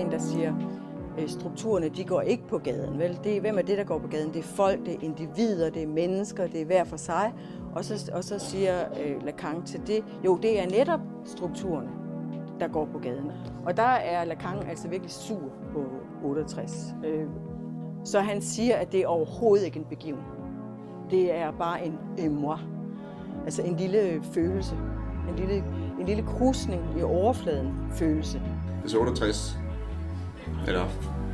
en, der siger, øh, strukturerne, de går ikke på gaden, vel? Det er, hvem er det, der går på gaden? Det er folk, det er individer, det er mennesker, det er hver for sig. Og så, og så siger øh, Lacan til det, jo, det er netop strukturerne, der går på gaden. Og der er Lacan altså virkelig sur på 68. Øh, så han siger, at det er overhovedet ikke en begivenhed. Det er bare en émoi. Altså en lille følelse. En lille, en lille krusning i overfladen følelse. Det er 68, eller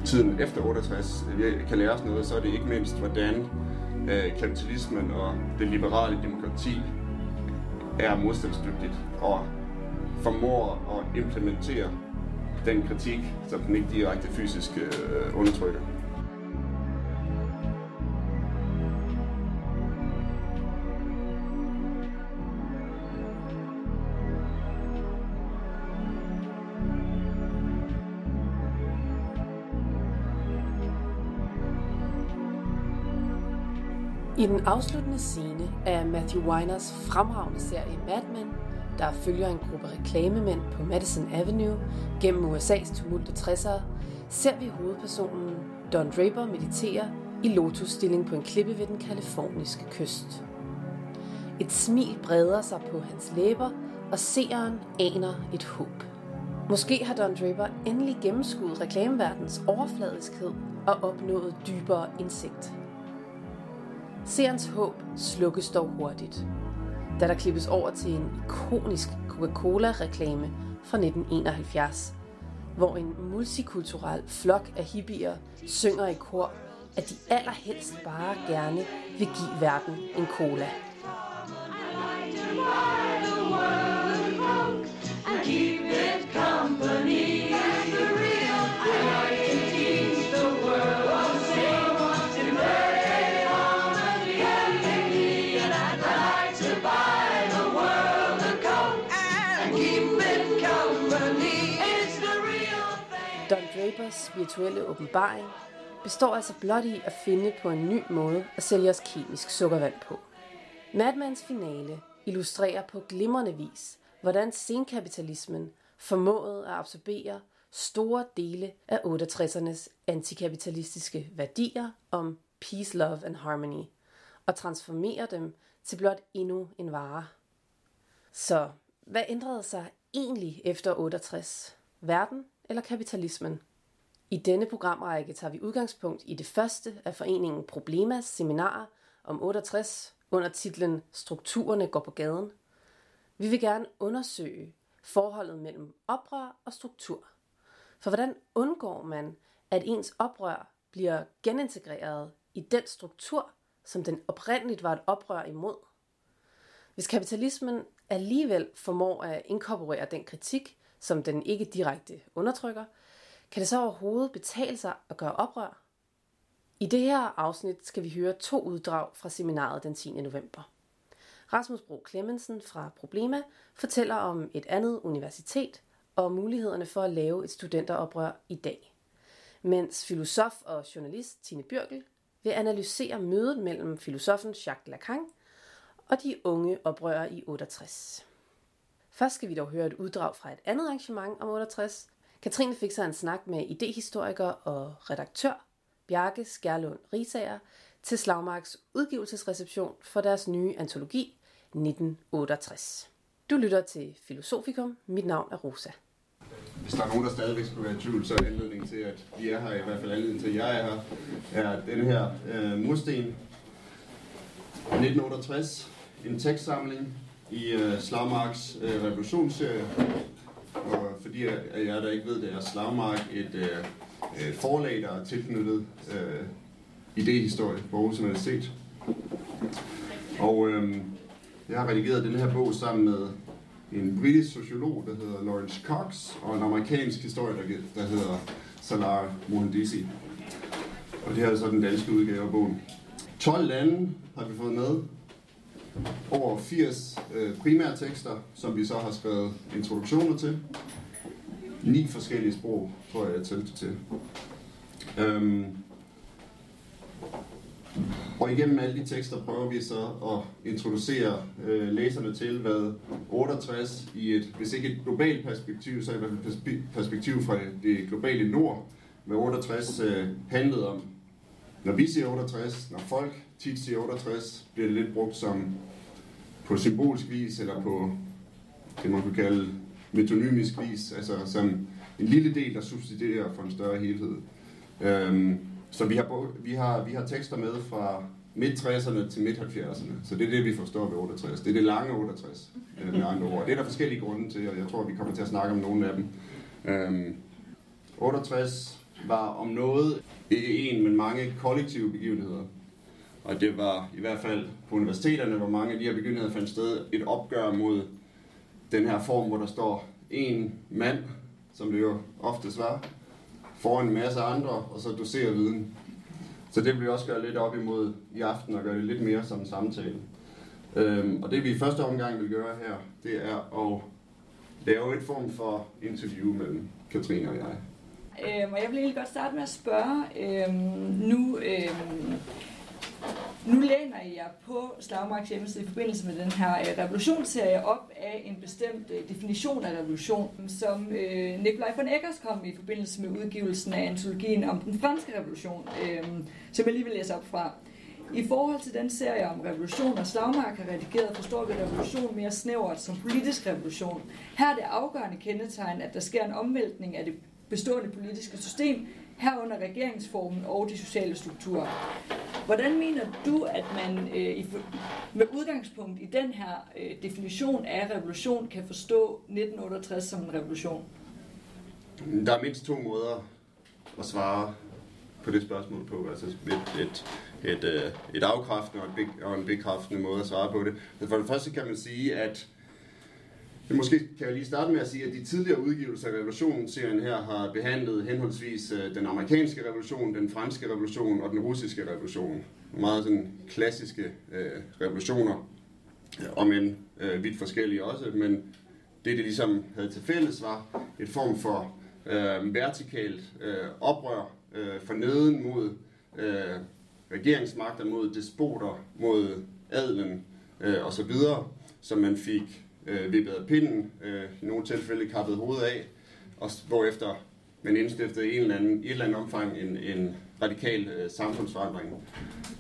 tiden efter 68, vi kan lære os noget, så er det ikke mindst, hvordan øh, kapitalismen og det liberale demokrati er modstandsdygtigt og formår at implementere den kritik, som den ikke direkte fysisk øh, undertrykker. I den afsluttende scene af Matthew Weiners fremragende serie Mad Men, der følger en gruppe reklamemænd på Madison Avenue gennem USA's tumulte 60'ere, ser vi hovedpersonen Don Draper meditere i lotusstilling på en klippe ved den kaliforniske kyst. Et smil breder sig på hans læber, og seeren aner et håb. Måske har Don Draper endelig gennemskuet reklameverdens overfladiskhed og opnået dybere indsigt. Seerens håb slukkes dog hurtigt, da der klippes over til en ikonisk Coca-Cola-reklame fra 1971, hvor en multikulturel flok af hippier synger i kor, at de allerhelst bare gerne vil give verden en cola. keep spirituelle åbenbaring består altså blot i at finde på en ny måde at sælge os kemisk sukkervand på. Madmans finale illustrerer på glimrende vis, hvordan senkapitalismen formåede at absorbere store dele af 68'ernes antikapitalistiske værdier om peace, love and harmony, og transformere dem til blot endnu en vare. Så hvad ændrede sig egentlig efter 68? Verden eller kapitalismen? I denne programrække tager vi udgangspunkt i det første af foreningen Problemas seminarer om 68 under titlen Strukturerne går på gaden – vi vil gerne undersøge forholdet mellem oprør og struktur. For hvordan undgår man, at ens oprør bliver genintegreret i den struktur, som den oprindeligt var et oprør imod? Hvis kapitalismen alligevel formår at inkorporere den kritik, som den ikke direkte undertrykker, kan det så overhovedet betale sig at gøre oprør? I det her afsnit skal vi høre to uddrag fra seminaret den 10. november. Rasmus Bro Clemmensen fra Problema fortæller om et andet universitet og mulighederne for at lave et studenteroprør i dag. Mens filosof og journalist Tine Bjørkel vil analysere mødet mellem filosofen Jacques Lacan og de unge oprørere i 68. Først skal vi dog høre et uddrag fra et andet arrangement om 68. Katrine fik sig en snak med idehistoriker og redaktør Bjarke Skærlund Risager til Slagmarks udgivelsesreception for deres nye antologi 1968. Du lytter til Filosofikum. Mit navn er Rosa. Hvis der er nogen, der stadigvæk skulle være i tvivl, så er anledningen til, at vi er her, i hvert fald anledningen til, at jeg er her, er den her øh, mursten 1968, en tekstsamling i øh, Slagmarks øh, revolutionsserie. Fordi at jeg der ikke ved det, er Slagmark et øh, øh, forlag, der er tilknyttet øh, idehistorie på Aarhus Universitet. Og øh, jeg har redigeret den her bog sammen med en britisk sociolog, der hedder Lawrence Cox, og en amerikansk historiker, der hedder Salar Mohandisi. Og det her er så den danske udgave af bogen. 12 lande har vi fået med. Over 80 øh, primære tekster, som vi så har skrevet introduktioner til. Ni forskellige sprog, tror jeg, jeg talte til. Øhm, Og igennem alle de tekster prøver vi så at introducere øh, læserne til, hvad 68 i et, hvis ikke et globalt perspektiv, så i hvert fald perspektiv fra det globale nord, hvad 68 øh, handlede om. Når vi siger 68, når folk tit siger 68, bliver det lidt brugt som på symbolsk vis, eller på det man kunne kalde metonymisk vis, altså som en lille del, der subsidierer for en større helhed. Øhm, så vi har, vi, har, vi har tekster med fra midt-60'erne til midt-70'erne, så det er det, vi forstår ved 68. Det er det lange 68, øh, med andre ord. Det er der forskellige grunde til, og jeg tror, vi kommer til at snakke om nogle af dem. Øhm, 68 var om noget ikke en, men mange kollektive begivenheder. Og det var i hvert fald på universiteterne, hvor mange af de her begivenheder fandt sted, et opgør mod den her form, hvor der står en mand, som det jo ofte var, foran en masse andre, og så doserer viden. Så det vil vi også gøre lidt op imod i aften, og gøre det lidt mere som en samtale. Øhm, og det vi i første omgang vil gøre her, det er at lave et form for interview mellem Katrine og jeg. Øhm, og jeg vil egentlig godt starte med at spørge, øhm, nu, øhm, nu læner jeg på Slagmarks hjemmeside i forbindelse med den her øh, revolutionsserie op af en bestemt øh, definition af revolution, som øh, Nikolaj von Eggers kom i forbindelse med udgivelsen af antologien om den franske revolution, øh, som jeg lige vil læse op fra. I forhold til den serie om revolution, og Slagmark har redigeret, forstår vi revolution mere snævert som politisk revolution. Her er det afgørende kendetegn, at der sker en omvæltning af det bestående politiske system, herunder regeringsformen og de sociale strukturer. Hvordan mener du, at man øh, med udgangspunkt i den her øh, definition af revolution kan forstå 1968 som en revolution? Der er mindst to måder at svare på det spørgsmål på. Altså et, et, et, øh, et afkræftende og, et, og en bekræftende måde at svare på det. For det første kan man sige, at men måske kan jeg lige starte med at sige, at de tidligere udgivelser af revolutionen-serien her har behandlet henholdsvis øh, den amerikanske revolution, den franske revolution og den russiske revolution. Meget sådan klassiske øh, revolutioner, øh, om en øh, vidt forskellige også, men det, det ligesom havde til fælles, var et form for øh, vertikalt øh, oprør øh, for neden mod øh, regeringsmagter, mod despoter, mod adlen øh, osv., som man fik øh, vippet af pinden, øh, i nogle tilfælde kappet hovedet af, og hvorefter man indstiftede en eller anden, i et eller andet omfang en, en radikal øh, samfundsforandring.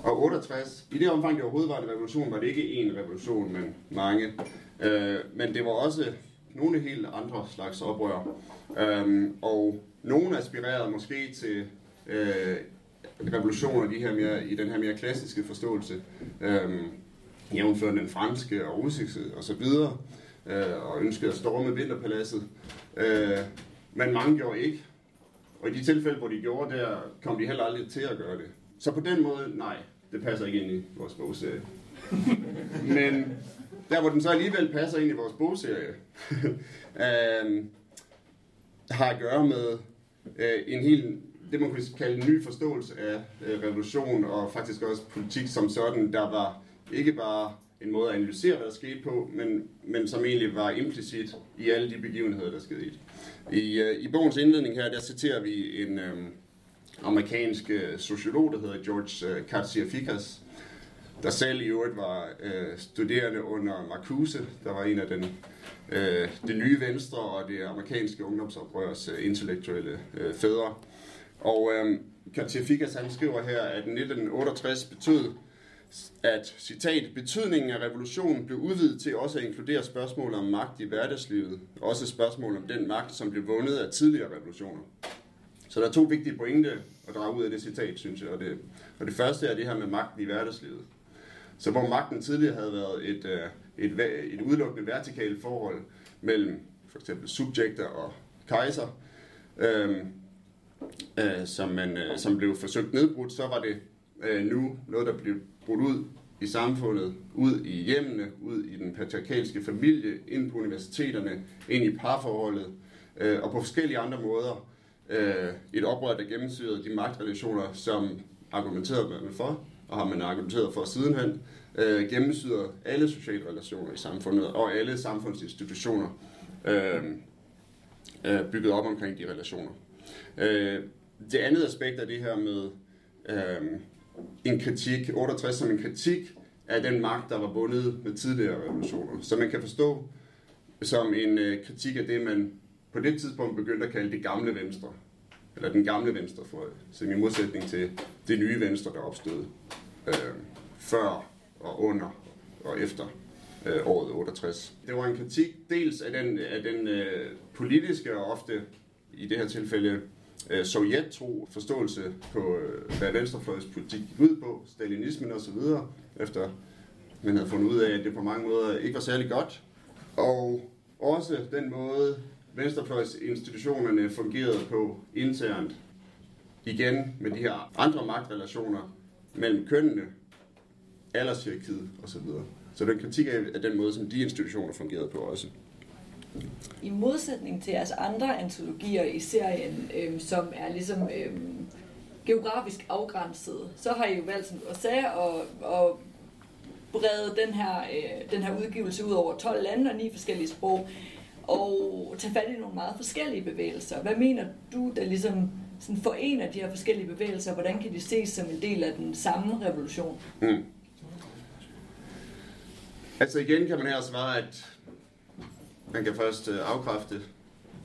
Og 68, i det omfang det overhovedet var en revolution, var det ikke en revolution, men mange. Øh, men det var også nogle helt andre slags oprør. Øh, og nogle aspirerede måske til øh, revolutioner de her mere, i den her mere klassiske forståelse. Øh, jævnfør den franske og russiske osv., øh, og ønskede at storme vinterpaladset. Øh, men mange gjorde ikke. Og i de tilfælde, hvor de gjorde der, kom de heller aldrig til at gøre det. Så på den måde, nej, det passer ikke ind i vores bogserie. Men der, hvor den så alligevel passer ind i vores bogserie, øh, har at gøre med øh, en helt det man kunne kalde en ny forståelse af øh, revolution og faktisk også politik som sådan, der var ikke bare en måde at analysere, hvad der skete på, men, men som egentlig var implicit i alle de begivenheder, der skete. I, øh, i bogens indledning her, der citerer vi en øh, amerikansk øh, sociolog, der hedder George uh, Katsiafikas, der selv i øvrigt var øh, studerende under Marcuse, der var en af den, øh, det nye venstre og det amerikanske ungdomsoprørs øh, intellektuelle øh, fædre. Og øh, Katsiafikas han skriver her, at 1968 betød at, citat, betydningen af revolutionen blev udvidet til også at inkludere spørgsmål om magt i hverdagslivet, også spørgsmål om den magt, som blev vundet af tidligere revolutioner. Så der er to vigtige pointe at drage ud af det citat, synes jeg. Og det, og det første er det her med magten i hverdagslivet. Så hvor magten tidligere havde været et, øh, et, et udelukkende vertikalt forhold mellem for eksempel subjekter og kejser, øh, øh, som, man, øh, som blev forsøgt nedbrudt, så var det øh, nu noget, der blev brudt ud i samfundet, ud i hjemmene, ud i den patriarkalske familie, ind på universiteterne, ind i parforholdet, øh, og på forskellige andre måder øh, et oprør, der gennemsyrede de magtrelationer, som argumenterede man for, og har man argumenteret for sidenhen, øh, gennemsyrer alle sociale relationer i samfundet, og alle samfundsinstitutioner øh, øh, bygget op omkring de relationer. Øh, det andet aspekt af det her med øh, en kritik, 68 som en kritik af den magt, der var bundet med tidligere revolutioner. Så man kan forstå som en øh, kritik af det, man på det tidspunkt begyndte at kalde det gamle venstre, eller den gamle venstrefløj, som i modsætning til det nye venstre, der opstod øh, før og under og efter øh, året 68. Det var en kritik dels af den, af den øh, politiske og ofte i det her tilfælde øh, sovjet-tro forståelse på, øh, hvad venstrefløjets politik gik ud på, stalinismen osv., efter man havde fundet ud af, at det på mange måder ikke var særlig godt. Og også den måde, venstrefløjsinstitutionerne fungerede på internt, igen med de her andre magtrelationer mellem kønnene, aldershierarkiet osv. Så den kritik af den måde, som de institutioner fungerede på også. I modsætning til jeres andre antologier i serien, øhm, som er ligesom øhm, geografisk afgrænset, så har I jo valgt, som du sagde, at, at brede den her, øh, den her udgivelse ud over 12 lande og ni forskellige sprog, og tage fat i nogle meget forskellige bevægelser. Hvad mener du, der ligesom sådan forener de her forskellige bevægelser, hvordan kan de ses som en del af den samme revolution? Mm. Altså igen kan man her svare, at man kan først øh, afkræfte.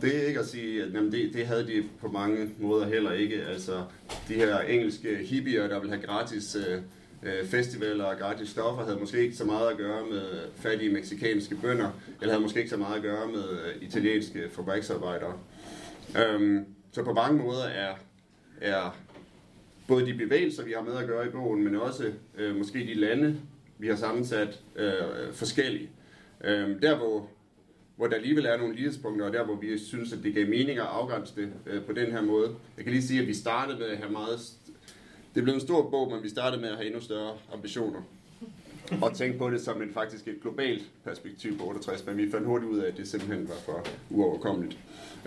Det er ikke at sige, at jamen, det, det havde de på mange måder heller ikke. Altså de her engelske hippier, der vil have gratis øh, øh, festivaler og gratis stoffer, havde måske ikke så meget at gøre med fattige meksikanske bønder, eller havde måske ikke så meget at gøre med øh, italienske fabriksarbejdere. Øhm, så på mange måder er, er både de bevægelser, vi har med at gøre i bogen, men også øh, måske de lande, vi har sammensat øh, øh forskellige. Øh, der hvor, hvor der alligevel er nogle lighedspunkter, og der hvor vi synes, at det gav mening at afgrænse det øh, på den her måde. Jeg kan lige sige, at vi startede med at have meget... Det blev en stor bog, men vi startede med at have endnu større ambitioner. Og tænke på det som en faktisk et globalt perspektiv på 68, men vi fandt hurtigt ud af, at det simpelthen var for uoverkommeligt.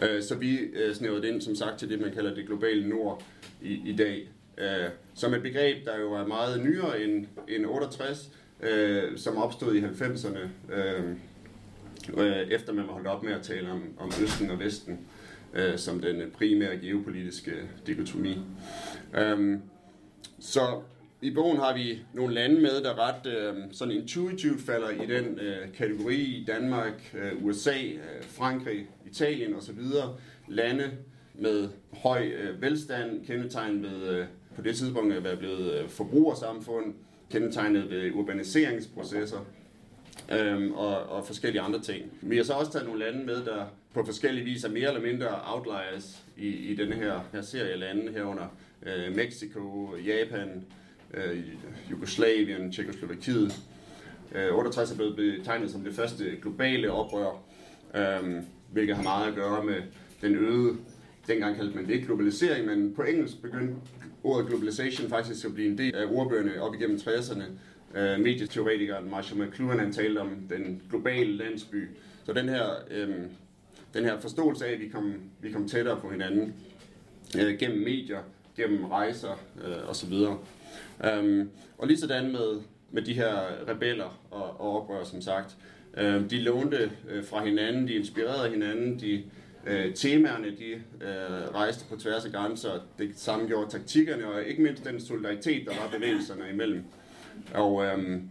Øh, så vi øh, snævrede ind, som sagt, til det, man kalder det globale nord i, i dag. Øh, som et begreb, der jo er meget nyere end, end 68, øh, som opstod i 90'erne, øh, øh, efter man var holdt op med at tale om, om Østen og Vesten øh, som den primære geopolitiske dikotomi. Øhm, så i bogen har vi nogle lande med, der ret øh, sådan intuitivt falder i den øh, kategori Danmark, øh, USA, øh, Frankrig, Italien osv. Lande med høj øh, velstand, kendetegnet ved øh, på det tidspunkt at være blevet øh, forbrugersamfund, kendetegnet ved urbaniseringsprocesser øhm, og, og forskellige andre ting. Vi har så også taget nogle lande med, der på forskellige vis er mere eller mindre outliers i, i denne her, her serie lande herunder øh, Mexico, Japan, øh, Jugoslavien, Tjekoslovakiet. Øh, 68 er blevet betegnet som det første globale oprør, øh, hvilket har meget at gøre med den øgede, dengang kaldte man det ikke globalisering, men på engelsk begyndte ordet globalization faktisk at blive en del af ordbøgerne op igennem 60'erne øh, medieteoretikeren Marshall McLuhan han talte om den globale landsby. Så den her, øh, den her forståelse af, at vi kom, vi kom tættere på hinanden øh, gennem medier, gennem rejser øh, osv. Um, øhm, og lige sådan med, med de her rebeller og, og oprør, som sagt. Um, de lånte øh, fra hinanden, de inspirerede hinanden, de øh, temaerne, de øh, rejste på tværs af grænser. Det samme gjorde taktikkerne, og ikke mindst den solidaritet, der var bevægelserne imellem. Og øhm,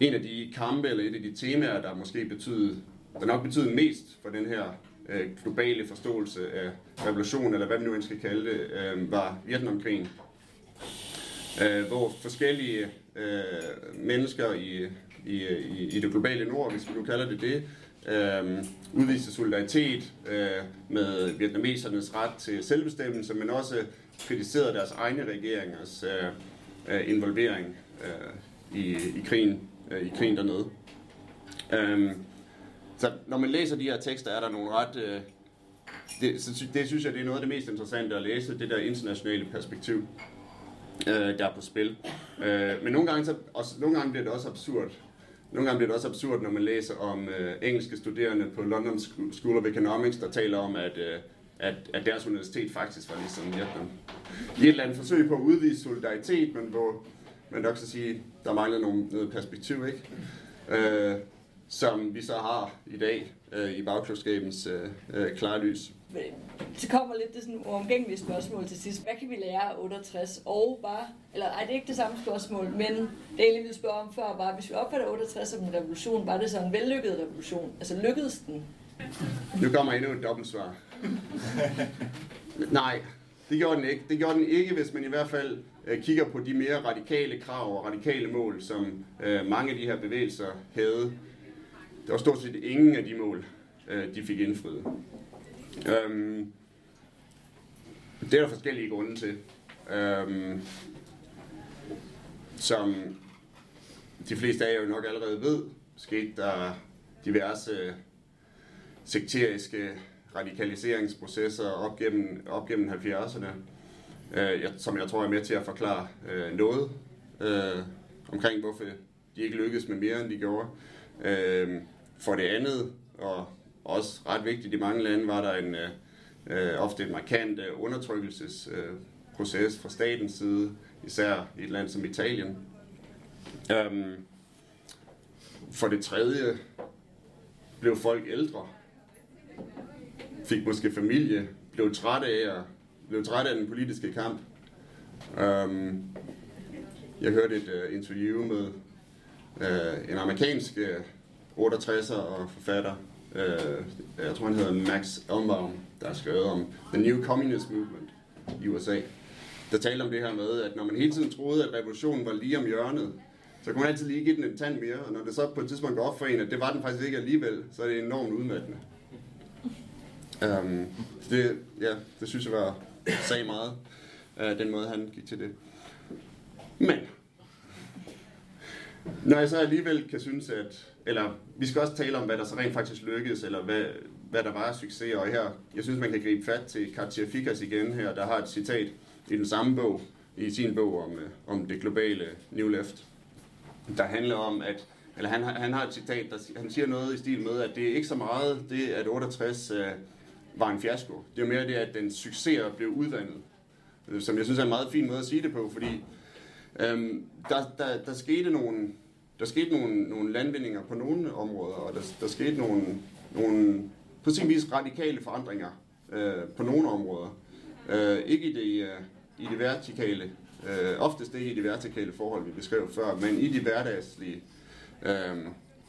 en af de kampe, eller et af de temaer, der måske betyder, der nok betyder mest for den her øh, globale forståelse af revolution, eller hvad vi nu end skal kalde det, øh, var Vietnamkrigen. Øh, hvor forskellige øh, mennesker i, i, i, i det globale nord, hvis vi nu kalder det det, øh, udviste solidaritet øh, med vietnamesernes ret til selvbestemmelse, men også kritiserede deres egne regeringers øh, øh involvering øh, i, i, krigen, øh, i krigen dernede. Øh, så når man læser de her tekster, er der nogle ret... Øh, det, så, det synes jeg, det er noget af det mest interessante at læse, det der internationale perspektiv, øh, der er på spil. Øh, men nogle gange, så, også, nogle gange bliver det også absurd, nogle gange bliver det også absurd, når man læser om øh, engelske studerende på London School of Economics, der taler om, at, øh, at, at deres universitet faktisk var ligesom Vietnam. I et eller andet forsøg på at udvise solidaritet, men hvor man nok så sige, der mangler nogle, noget perspektiv, ikke? Øh, som vi så har i dag øh, i bagklodskabens øh, øh, klare lys. Så kommer lidt det sådan uomgængelige spørgsmål til sidst. Hvad kan vi lære af 68? Og bare, eller ej, det er ikke det samme spørgsmål, men det jeg egentlig ville spørge om før var, hvis vi opfatter 68 som en revolution, var det så en vellykket revolution? Altså lykkedes den? Nu kommer endnu et dobbeltsvar. Nej, det gjorde den ikke. Det gjorde den ikke, hvis man i hvert fald øh, kigger på de mere radikale krav og radikale mål, som øh, mange af de her bevægelser havde. Der var stort set ingen af de mål, øh, de fik indfriet. Øhm, det er der forskellige grunde til. Øhm, som de fleste af jer jo nok allerede ved, skete der diverse sekteriske radikaliseringsprocesser op gennem, op gennem 70'erne, øh, som jeg tror er med til at forklare øh, noget øh, omkring, hvorfor de ikke lykkedes med mere, end de gjorde. Øh, for det andet, og også ret vigtigt i mange lande, var der en øh, ofte en markant øh, undertrykkelsesproces øh, fra statens side, især i et land som Italien. Øh, for det tredje blev folk ældre, fik måske familie, blev træt af, at blev træt af den politiske kamp. Um, jeg hørte et uh, interview med uh, en amerikansk øh, uh, 68'er og forfatter, uh, jeg tror han hedder Max Elmbaum, der har skrevet om The New Communist Movement i USA. Der talte om det her med, at når man hele tiden troede, at revolutionen var lige om hjørnet, så kunne man altid lige give den en tand mere, og når det så på et tidspunkt går op for en, at det var den faktisk ikke alligevel, så er det enormt udmattende. Um, det, ja, det synes jeg var sagde meget, øh, den måde han gik til det. Men, når jeg så alligevel kan synes, at, eller vi skal også tale om, hvad der så rent faktisk lykkedes, eller hvad, hvad der var af succes, og her, jeg synes, man kan gribe fat til Katja Fikas igen her, der har et citat i den samme bog, i sin bog om, øh, om det globale New Left, der handler om, at eller han, han har et citat, der han siger noget i stil med, at det er ikke så meget det, at 68 var en fiasko. Det er mere det, at den succes blev udvandet. Øh, som jeg synes er en meget fin måde at sige det på, fordi øhm, der, der, der skete nogle der skete nogle, nogle landvindinger på nogle områder, og der, der skete nogle, nogle på sin vis radikale forandringer øh, på nogle områder. Øh, ikke i det, øh, i det vertikale, øh, oftest ikke i de vertikale forhold, vi beskrev før, men i de hverdagslige øh,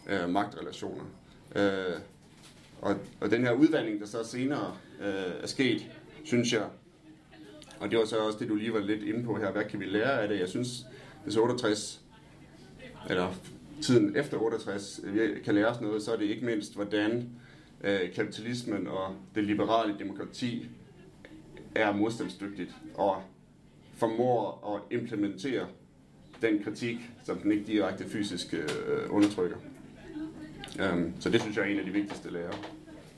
øh, magtrelationer. Øh, og, og den her udvandring, der så senere øh, er sket, synes jeg, og det var så også det, du lige var lidt inde på her, hvad kan vi lære af det? Jeg synes, hvis 68, eller tiden efter 68, øh, vi kan lære os noget, så er det ikke mindst, hvordan øh, kapitalismen og det liberale demokrati er modstandsdygtigt og formår at implementere den kritik, som den ikke direkte fysisk øh, undertrykker. Um, så det synes jeg er en af de vigtigste lærer.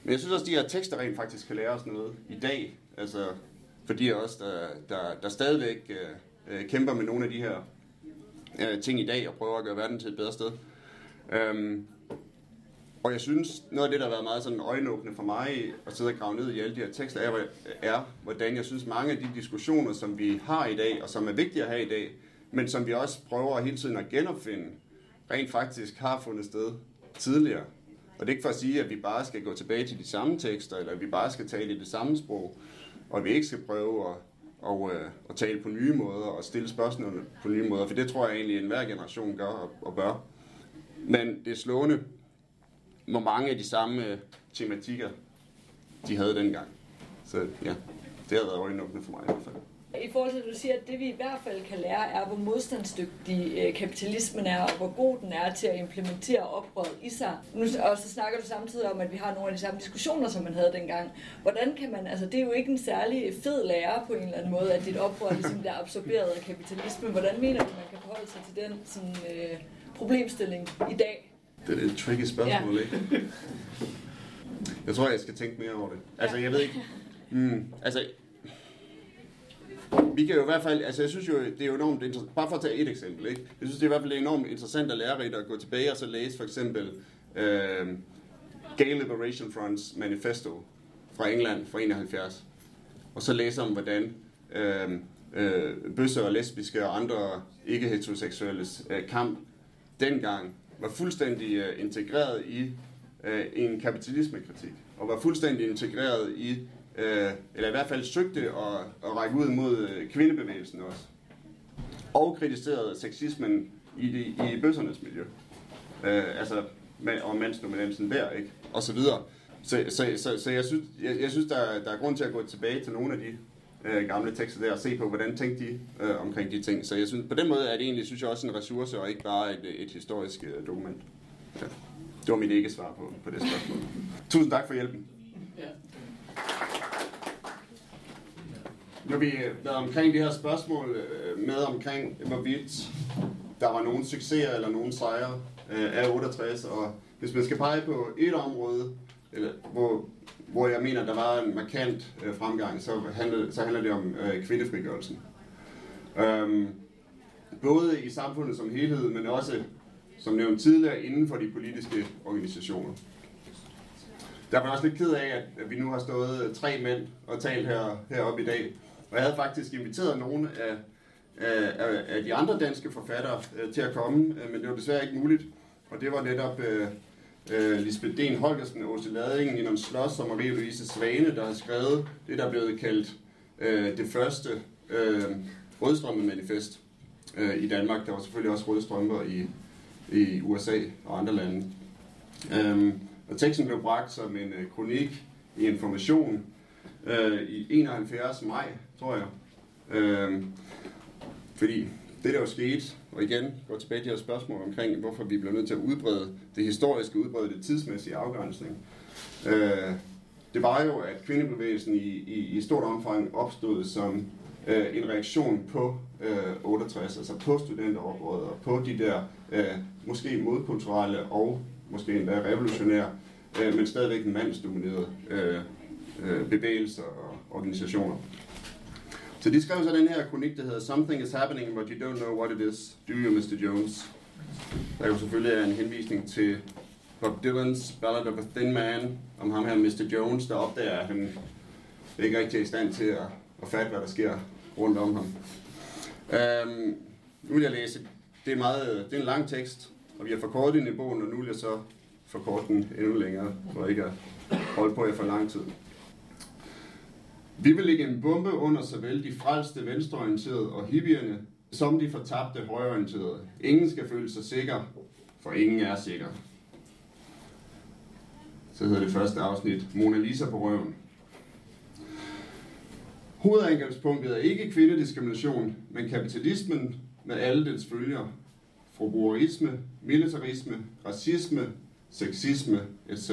Men jeg synes også, at de her tekster rent faktisk kan lære os noget i dag. Altså, for de også, der, der, der stadigvæk uh, kæmper med nogle af de her uh, ting i dag og prøver at gøre verden til et bedre sted. Um, og jeg synes, noget af det, der har været meget sådan øjenåbende for mig at sidde og grave ned i alle de her tekster, er, er, hvordan jeg synes, mange af de diskussioner, som vi har i dag, og som er vigtige at have i dag, men som vi også prøver hele tiden at genopfinde, rent faktisk har fundet sted tidligere. Og det er ikke for at sige, at vi bare skal gå tilbage til de samme tekster, eller at vi bare skal tale i det samme sprog, og at vi ikke skal prøve at, og, øh, at tale på nye måder og stille spørgsmål på nye måder, for det tror jeg egentlig, at enhver generation gør og, og bør. Men det er slående, hvor mange af de samme øh, tematikker, de havde dengang. Så ja, det har været øjenåbne for mig i hvert fald. I forhold til, at du siger, at det vi i hvert fald kan lære, er, hvor modstandsdygtig øh, kapitalismen er, og hvor god den er til at implementere oprøret i sig. Nu, og så snakker du samtidig om, at vi har nogle af de samme diskussioner, som man havde dengang. Hvordan kan man, altså det er jo ikke en særlig fed lære på en eller anden måde, at dit oprør ligesom bliver absorberet af kapitalismen. Hvordan mener du, man kan forholde sig til den sådan, øh, problemstilling i dag? Det er et tricky spørgsmål, ja. ikke? Jeg tror, jeg skal tænke mere over det. Altså, jeg ved ikke... Mm, altså, vi kan jo i hvert fald, altså jeg synes jo, det er jo enormt interessant, bare for at tage et eksempel, ikke? Jeg synes det er i hvert fald enormt interessant at lære at gå tilbage og så læse for eksempel øh, Gay Liberation Fronts manifesto fra England fra 71, og så læse om, hvordan øh, øh, bøsser og lesbiske og andre ikke-heteroseksuelle øh, kamp dengang var fuldstændig øh, integreret i øh, en kapitalismekritik, og var fuldstændig integreret i, øh, eller i hvert fald søgte at, at række ud mod øh, kvindebevægelsen også, og kritiserede sexismen i, de, i bøssernes miljø. Øh, altså, og mandsdominansen der, ikke? Og så videre. Så, så, så, så jeg synes, jeg, jeg synes der, der er grund til at gå tilbage til nogle af de øh, gamle tekster der og se på, hvordan tænkte de øh, omkring de ting. Så jeg synes, på den måde er det egentlig, synes jeg, også en ressource og ikke bare et, et historisk øh, dokument. Ja. Det var mit ikke svar på, på det spørgsmål. Tusind tak for hjælpen. Nu vi øh, været omkring det her spørgsmål øh, med omkring, hvorvidt der var nogen succeser eller nogen sejre øh, af 68, og hvis man skal pege på et område, eller, hvor, hvor jeg mener, der var en markant øh, fremgang, så handler, så handler det om øh, kvindefrigørelsen. Øhm, både i samfundet som helhed, men også, som nævnt tidligere, inden for de politiske organisationer. Der var også lidt ked af, at vi nu har stået øh, tre mænd og talt her, heroppe i dag. Og jeg havde faktisk inviteret nogle af, af, af de andre danske forfattere øh, til at komme, øh, men det var desværre ikke muligt. Og det var netop øh, øh, Lisbeth Den Holgersen, Åse Ladingen, Nina Slås og Marie-Louise Svane, der har skrevet det, der er blevet kaldt øh, det første øh, rødstrømmemanifest øh, i Danmark. Der var selvfølgelig også rødstrømper i, i USA og andre lande. Øh, og teksten blev bragt som en øh, kronik i Information øh, i 71 maj, tror jeg. Øh, fordi det, der jo skete, og igen går tilbage til de her spørgsmål omkring, hvorfor vi bliver nødt til at udbrede det historiske, udbrede det tidsmæssige afgrænsning. Øh, det var jo, at kvindebevægelsen i, i, i stort omfang opstod som øh, en reaktion på øh, 68, altså på studenteroprøret og på de der øh, måske modkulturelle og måske endda revolutionære, øh, men stadigvæk mandsdominerede øh, øh, bevægelser og organisationer. Så de skrev så den her kronik, der hedder Something is happening, but you don't know what it is. Do you, Mr. Jones? Der jo selvfølgelig er en henvisning til Bob Dylan's Ballad of a Thin Man, om ham her, Mr. Jones, der opdager, at han ikke rigtig er i stand til at, at fatte, hvad der sker rundt om ham. Øhm, nu vil jeg læse. Det er, meget, det er en lang tekst, og vi har forkortet den i bogen, og nu vil jeg så forkorte den endnu længere, for ikke at holde på jer for lang tid. Vi vil lægge en bombe under såvel de frelste venstreorienterede og hippierne, som de fortabte højreorienterede. Ingen skal føle sig sikker, for ingen er sikker. Så hedder det første afsnit, Mona Lisa på røven. Hovedangrebspunktet er ikke kvindediskrimination, men kapitalismen med alle dets følger. Forbrugerisme, militarisme, racisme, sexisme, etc.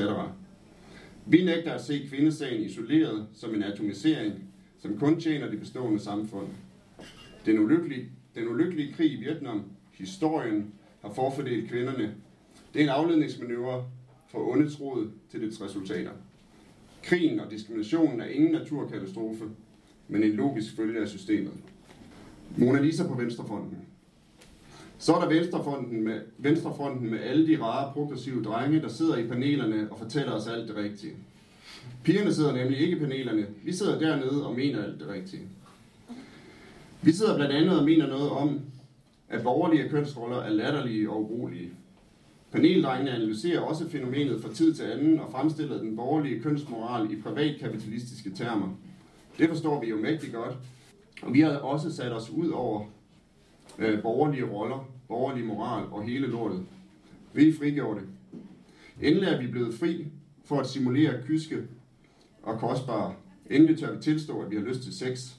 Vi nægter at se kvindesagen isoleret som en atomisering, som kun tjener det bestående samfund. Den ulykkelige, den ulykkelige krig i Vietnam, historien, har forfordelt kvinderne. Det er en afledningsmanøvre fra ondetroet til dets resultater. Krigen og diskriminationen er ingen naturkatastrofe, men en logisk følge af systemet. Mona Lisa på Venstrefronten. Så er der Venstrefronten med, Venstrefronten med alle de rare, progressive drenge, der sidder i panelerne og fortæller os alt det rigtige. Pigerne sidder nemlig ikke i panelerne. Vi sidder dernede og mener alt det rigtige. Vi sidder blandt andet og mener noget om, at borgerlige kønsroller er latterlige og urolige. Paneldrengene analyserer også fænomenet fra tid til anden og fremstiller den borgerlige kønsmoral i privatkapitalistiske termer. Det forstår vi jo mægtigt godt, og vi har også sat os ud over øh, borgerlige roller, borgerlig moral og hele lortet. Vi er frigjorte. Endelig er vi blevet fri for at simulere kyske og kostbare. Endelig tør vi tilstå, at vi har lyst til sex.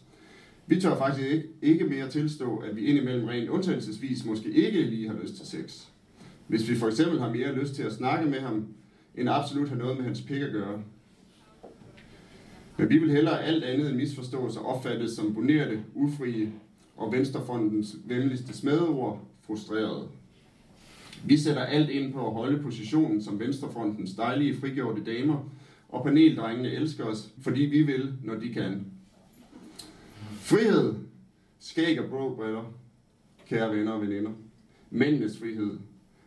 Vi tør faktisk ikke, ikke mere tilstå, at vi indimellem rent undtagelsesvis måske ikke lige har lyst til sex. Hvis vi for eksempel har mere lyst til at snakke med ham, end absolut har noget med hans pik at gøre. Men vi vil hellere alt andet end misforstås og opfattes som bonerte, ufrie og Venstrefondens venligste smedeord, frustreret. Vi sætter alt ind på at holde positionen som Venstrefrontens dejlige frigjorte damer, og paneldrengene elsker os, fordi vi vil, når de kan. Frihed, skæg og bro kære venner og veninder. Mændenes frihed,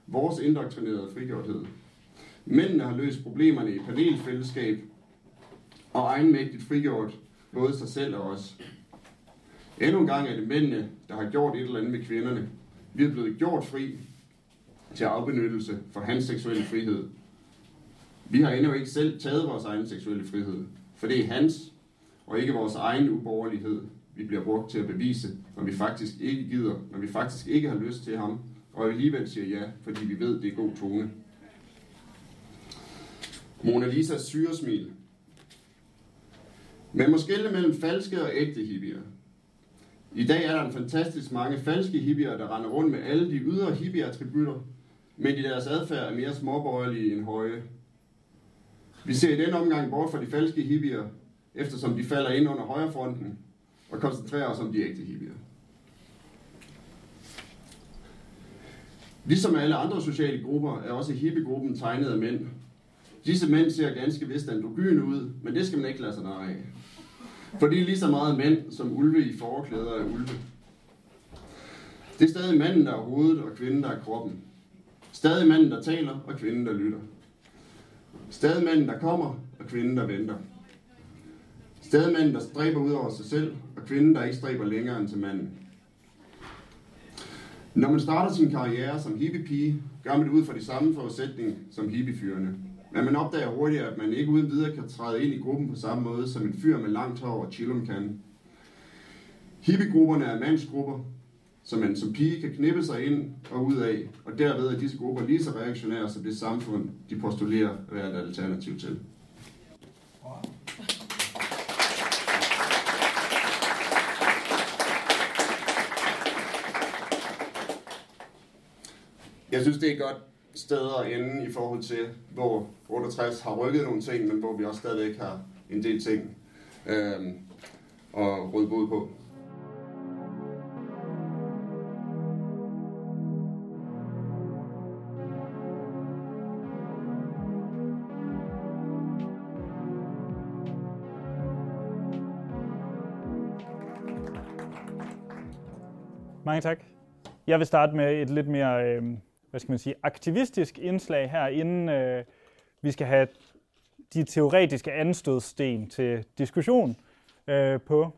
vores indoktrinerede frigjorthed. Mændene har løst problemerne i panelfællesskab og egenmægtigt frigjort både sig selv og os. Endnu en gang er det mændene, der har gjort et eller andet med kvinderne. Vi er blevet gjort fri. til afbenyttelse for hans seksuelle frihed. Vi har endnu ikke selv taget vores egen seksuelle frihed, for det er hans, og ikke vores egen uborgerlighed, vi bliver brugt til at bevise, når vi faktisk ikke gider, når vi faktisk ikke har lyst til ham, og alligevel siger ja, fordi vi ved, det er god tone. Mona Lisas syresmil. Man må skille mellem falske og ægte hippier. I dag er der en fantastisk mange falske hippier, der render rundt med alle de ydre hippie-attributter, men i deres adfærd er mere småborgerlige end høje. Vi ser i den omgang bort fra de falske hippier, eftersom de falder ind under højrefronten, og koncentrerer os om de ægte hippier. Ligesom alle andre sociale grupper er også hippiegruppen tegnet af mænd. Disse mænd ser ganske vist androgyne ud, men det skal man ikke lade sig af. Fordi er lige så meget mænd, som ulve i forklæder er ulve. Det er stadig manden, der er hovedet, og kvinden, der er kroppen. Stadig manden, der taler, og kvinden, der lytter. Stadig manden, der kommer, og kvinden, der venter. Stadig manden, der stræber ud over sig selv, og kvinden, der ikke stræber længere end til manden. Når man starter sin karriere som hippie-pige, gør man det ud fra de samme forudsætninger som hippiefyrene. Men man opdager hurtigt, at man ikke uden videre kan træde ind i gruppen på samme måde, som en fyr med langt hår og chillum kan. Hippiegrupperne er mandsgrupper, som man som pige kan knippe sig ind og ud af, og derved er disse grupper lige så reaktionære som det samfund, de postulerer at være et alternativ til. Jeg synes, det er godt steder inde i forhold til, hvor 68 har rykket nogle ting, men hvor vi også stadigvæk har en del ting øh, at råde bod på. Mange tak. Jeg vil starte med et lidt mere øh, hvad skal man sige, aktivistisk indslag her, inden øh, vi skal have de teoretiske anstødsten til diskussion øh, på,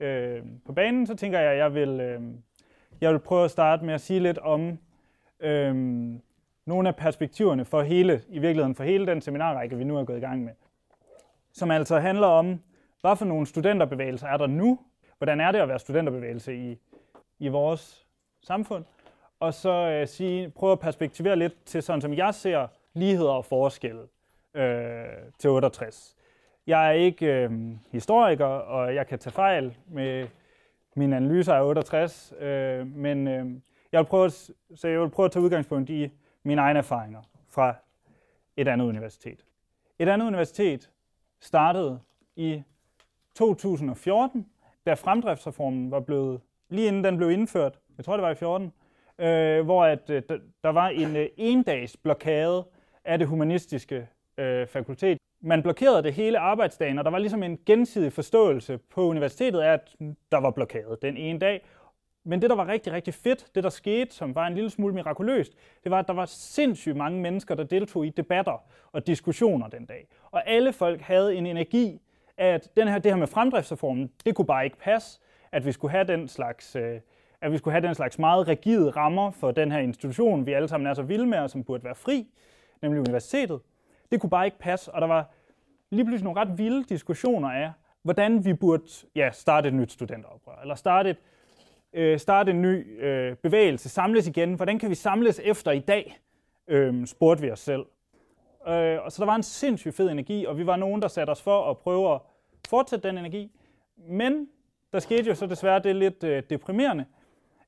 øh, på banen, så tænker jeg, at jeg vil, øh, jeg vil prøve at starte med at sige lidt om øh, nogle af perspektiverne for hele, i virkeligheden for hele den seminarrække, vi nu er gået i gang med. Som altså handler om, hvad for nogle studenterbevægelser er der nu? Hvordan er det at være studenterbevægelse i, i vores samfund? Og så øh, sige, prøve at perspektivere lidt til sådan, som jeg ser ligheder og forskelle øh, til 68. Jeg er ikke øh, historiker, og jeg kan tage fejl med mine analyser af 68, øh, men øh, jeg vil prøve at, så jeg vil prøve at tage udgangspunkt i mine egne erfaringer fra et andet universitet. Et andet universitet startede i 2014, da fremdriftsreformen var blevet, lige inden den blev indført, jeg tror det var i 14, øh, hvor at, øh, der var en øh, endags blokade af det humanistiske øh, fakultet. Man blokerede det hele arbejdsdagen, og der var ligesom en gensidig forståelse på universitetet af, at der var blokade den ene dag. Men det, der var rigtig, rigtig fedt, det der skete, som var en lille smule mirakuløst, det var, at der var sindssygt mange mennesker, der deltog i debatter og diskussioner den dag. Og alle folk havde en energi, at den her, det her med fremdriftsreformen, det kunne bare ikke passe, at vi skulle have den slags øh, at vi skulle have den slags meget rigide rammer for den her institution, vi alle sammen er så vilde med, og som burde være fri, nemlig universitetet. Det kunne bare ikke passe, og der var lige pludselig nogle ret vilde diskussioner af, hvordan vi burde ja, starte et nyt studenteroprør, eller starte, et, øh, starte en ny øh, bevægelse, samles igen. Hvordan kan vi samles efter i dag, øh, spurgte vi os selv. Øh, og så der var en sindssygt fed energi, og vi var nogen, der satte os for at prøve at fortsætte den energi. Men der skete jo så desværre det lidt øh, deprimerende,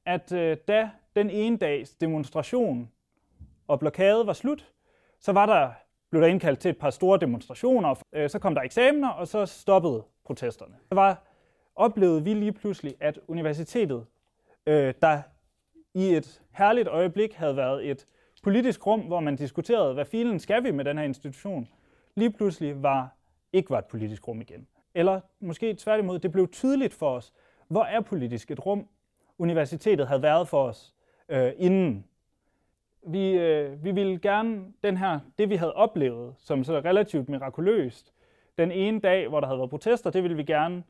at øh, da den ene dags demonstration og blokade var slut, så var der, blev der indkaldt til et par store demonstrationer, øh, så kom der eksamener, og så stoppede protesterne. Så var, oplevede vi lige pludselig, at universitetet, øh, der i et herligt øjeblik havde været et politisk rum, hvor man diskuterede, hvad filen skal vi med den her institution, lige pludselig var, ikke var et politisk rum igen. Eller måske tværtimod, det blev tydeligt for os, hvor er politisk et rum, universitetet havde været for os øh, inden. Vi, øh, vi ville gerne den her, det vi havde oplevet som så relativt mirakuløst, den ene dag, hvor der havde været protester, det ville vi gerne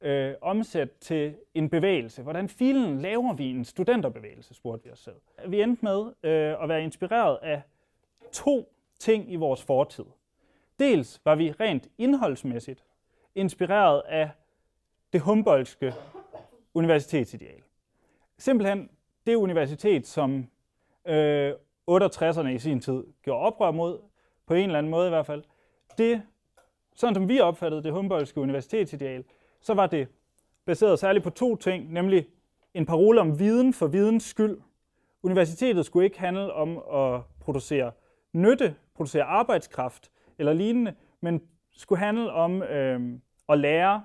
øh, omsætte til en bevægelse? Hvordan filen laver vi en studenterbevægelse, spurgte vi os selv. Vi endte med øh, at være inspireret af to ting i vores fortid. Dels var vi rent indholdsmæssigt inspireret af det Humboldtske universitetsideal. Simpelthen det universitet, som øh, 68'erne i sin tid gjorde oprør mod, på en eller anden måde i hvert fald, det, sådan som vi opfattede det Humboldtske universitetsideal, så var det baseret særligt på to ting, nemlig en parole om viden for videns skyld. Universitetet skulle ikke handle om at producere nytte, producere arbejdskraft eller lignende, men skulle handle om øh, at lære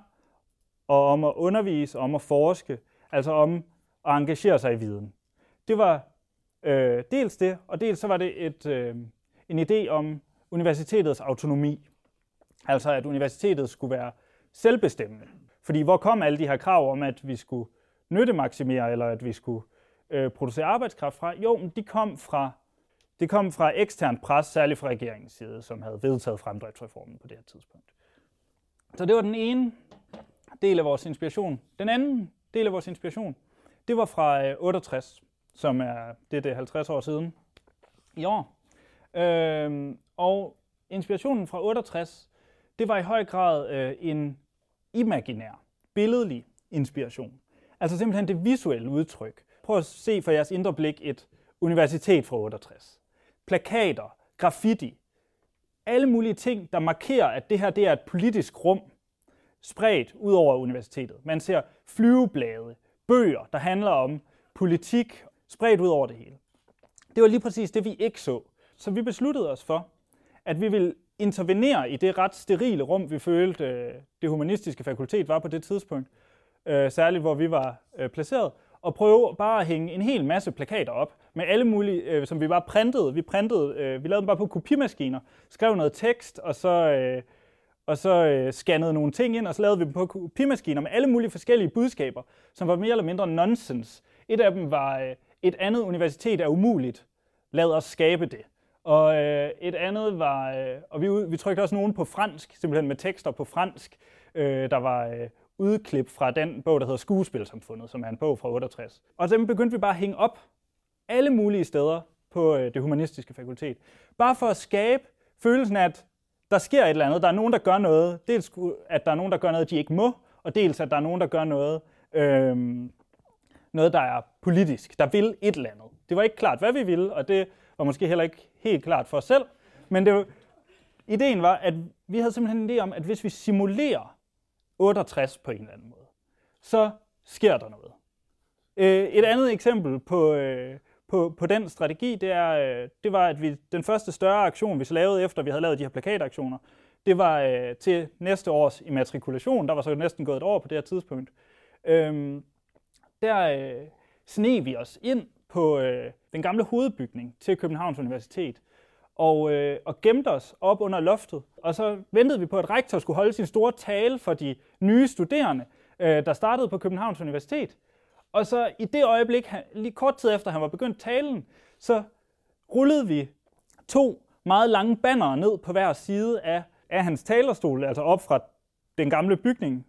og om at undervise, om at forske, altså om og engagere sig i viden. Det var øh, dels det, og dels så var det et, øh, en idé om universitetets autonomi. Altså at universitetet skulle være selvbestemmende. Fordi hvor kom alle de her krav om, at vi skulle nyttemaksimere, eller at vi skulle øh, producere arbejdskraft fra? Jo, de kom fra, det kom fra ekstern pres, særligt fra regeringens side, som havde vedtaget fremdriftsreformen på det her tidspunkt. Så det var den ene del af vores inspiration. Den anden del af vores inspiration, det var fra øh, 68, som er det, det er 50 år siden i år. Øh, og inspirationen fra 68, det var i høj grad øh, en imaginær, billedlig inspiration. Altså simpelthen det visuelle udtryk. Prøv at se for jeres indre blik et universitet fra 68. Plakater, graffiti, alle mulige ting, der markerer, at det her det er et politisk rum, spredt ud over universitetet. Man ser flyveblade, bøger, der handler om politik, spredt ud over det hele. Det var lige præcis det, vi ikke så. Så vi besluttede os for, at vi ville intervenere i det ret sterile rum, vi følte, øh, det humanistiske fakultet var på det tidspunkt, øh, særligt hvor vi var øh, placeret, og prøve bare at hænge en hel masse plakater op med alle mulige, som vi bare printede. Vi printede, vi lavede dem bare på kopimaskiner, skrev noget tekst, og så, og så øh, scannede nogle ting ind, og så lavede vi dem på kopimaskiner med alle mulige forskellige budskaber, som var mere eller mindre nonsens. Et af dem var, øh, et andet universitet er umuligt. Lad os skabe det. Og øh, et andet var, øh, og vi, vi trykte også nogen på fransk, simpelthen med tekster på fransk. Øh, der var øh, udklip fra den bog, der hedder Skuespilsamfundet, som er en bog fra 68. Og dem begyndte vi bare at hænge op alle mulige steder på øh, det humanistiske fakultet. Bare for at skabe følelsen af, at der sker et eller andet. Der er nogen, der gør noget. Dels at der er nogen, der gør noget, de ikke må, og dels at der er nogen, der gør noget, øh, noget der er politisk, der vil et eller andet. Det var ikke klart, hvad vi ville, og det var måske heller ikke helt klart for os selv, men det ideen var, at vi havde simpelthen en idé om, at hvis vi simulerer 68 på en eller anden måde, så sker der noget. Øh, et andet eksempel på, øh, på, på den strategi, det, er, øh, det var, at vi, den første større aktion, vi så lavede efter, vi havde lavet de her plakataktioner, det var øh, til næste års immatrikulation. Der var så næsten gået et år på det her tidspunkt. Øhm, der øh, sne vi os ind på øh, den gamle hovedbygning til Københavns Universitet og, øh, og gemte os op under loftet. Og så ventede vi på, at rektor skulle holde sin store tale for de nye studerende, øh, der startede på Københavns Universitet. Og så i det øjeblik, han, lige kort tid efter han var begyndt talen, så rullede vi to meget lange bannere ned på hver side af, af hans talerstol, altså op fra den gamle bygning.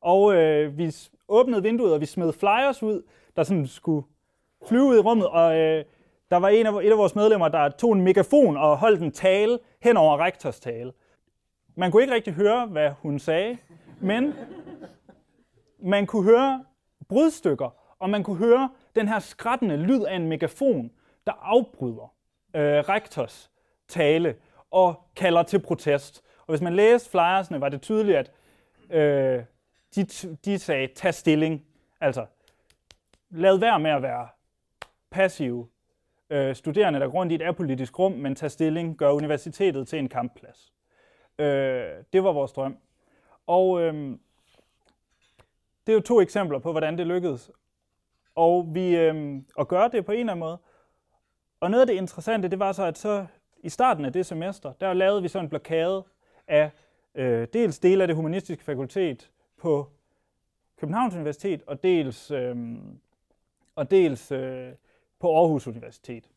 Og øh, vi åbnede vinduet, og vi smed flyers ud, der sådan skulle flyve ud i rummet, og øh, der var en af, et af vores medlemmer, der tog en megafon og holdt en tale hen over rektors tale. Man kunne ikke rigtig høre, hvad hun sagde, men man kunne høre brudstykker, og man kunne høre den her skrættende lyd af en megafon, der afbryder øh, rektors tale og kalder til protest. Og hvis man læste flyersne, var det tydeligt, at øh, de, de sagde, tag stilling. Altså, lad være med at være passive øh, studerende, der går rundt i et apolitisk rum, men tag stilling, gør universitetet til en kampplads. Øh, det var vores drøm. Og øh, det er jo to eksempler på, hvordan det lykkedes. Og vi øh, og gøre det på en eller anden måde. Og noget af det interessante, det var så, at så i starten af det semester, der lavede vi så en blokade af øh, dels dele af det humanistiske fakultet på Københavns Universitet, og dels, øh, og dels øh, på Aarhus Universitet.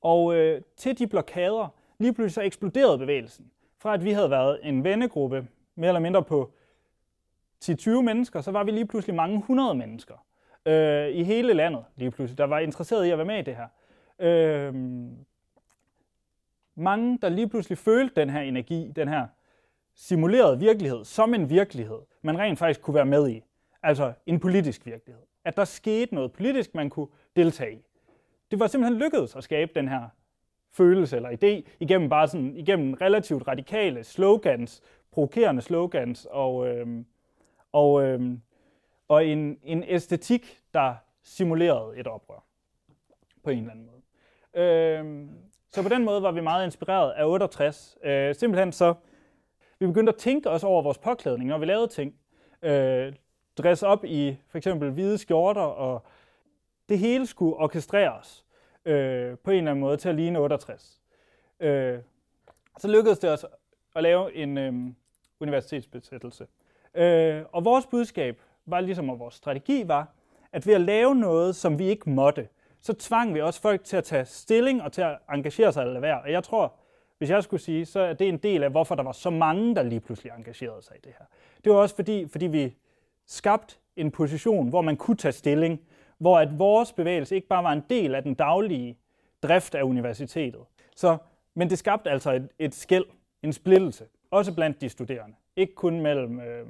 Og øh, til de blokader, lige pludselig så eksploderede bevægelsen. Fra at vi havde været en vennegruppe, mere eller mindre på 10-20 mennesker, så var vi lige pludselig mange hundrede mennesker øh, i hele landet lige pludselig, der var interesseret i at være med i det her. Øh, mange, der lige pludselig følte den her energi, den her simulerede virkelighed, som en virkelighed, man rent faktisk kunne være med i. Altså en politisk virkelighed. At der skete noget politisk, man kunne deltage i. Det var simpelthen lykkedes at skabe den her følelse eller idé igennem bare sådan, igennem relativt radikale slogans, provokerende slogans og, øhm, og, øhm, og en, en æstetik, der simulerede et oprør på en eller anden måde. Øhm, så på den måde var vi meget inspireret af 68. Øh, simpelthen så, vi begyndte at tænke os over vores påklædning, når vi lavede ting. Øh, dress op i for eksempel hvide skjorter, og det hele skulle orkestreres øh, på en eller anden måde til at ligne 68. Øh, så lykkedes det os at lave en øh, universitetsbesættelse. Øh, og vores budskab var ligesom, og vores strategi var, at ved at lave noget, som vi ikke måtte, så tvang vi også folk til at tage stilling og til at engagere sig eller være. Og jeg tror, hvis jeg skulle sige, så er det en del af, hvorfor der var så mange, der lige pludselig engagerede sig i det her. Det var også fordi, fordi vi skabte en position, hvor man kunne tage stilling, hvor at vores bevægelse ikke bare var en del af den daglige drift af universitetet. Så, men det skabte altså et, et skæld, en splittelse, også blandt de studerende. Ikke kun mellem øh,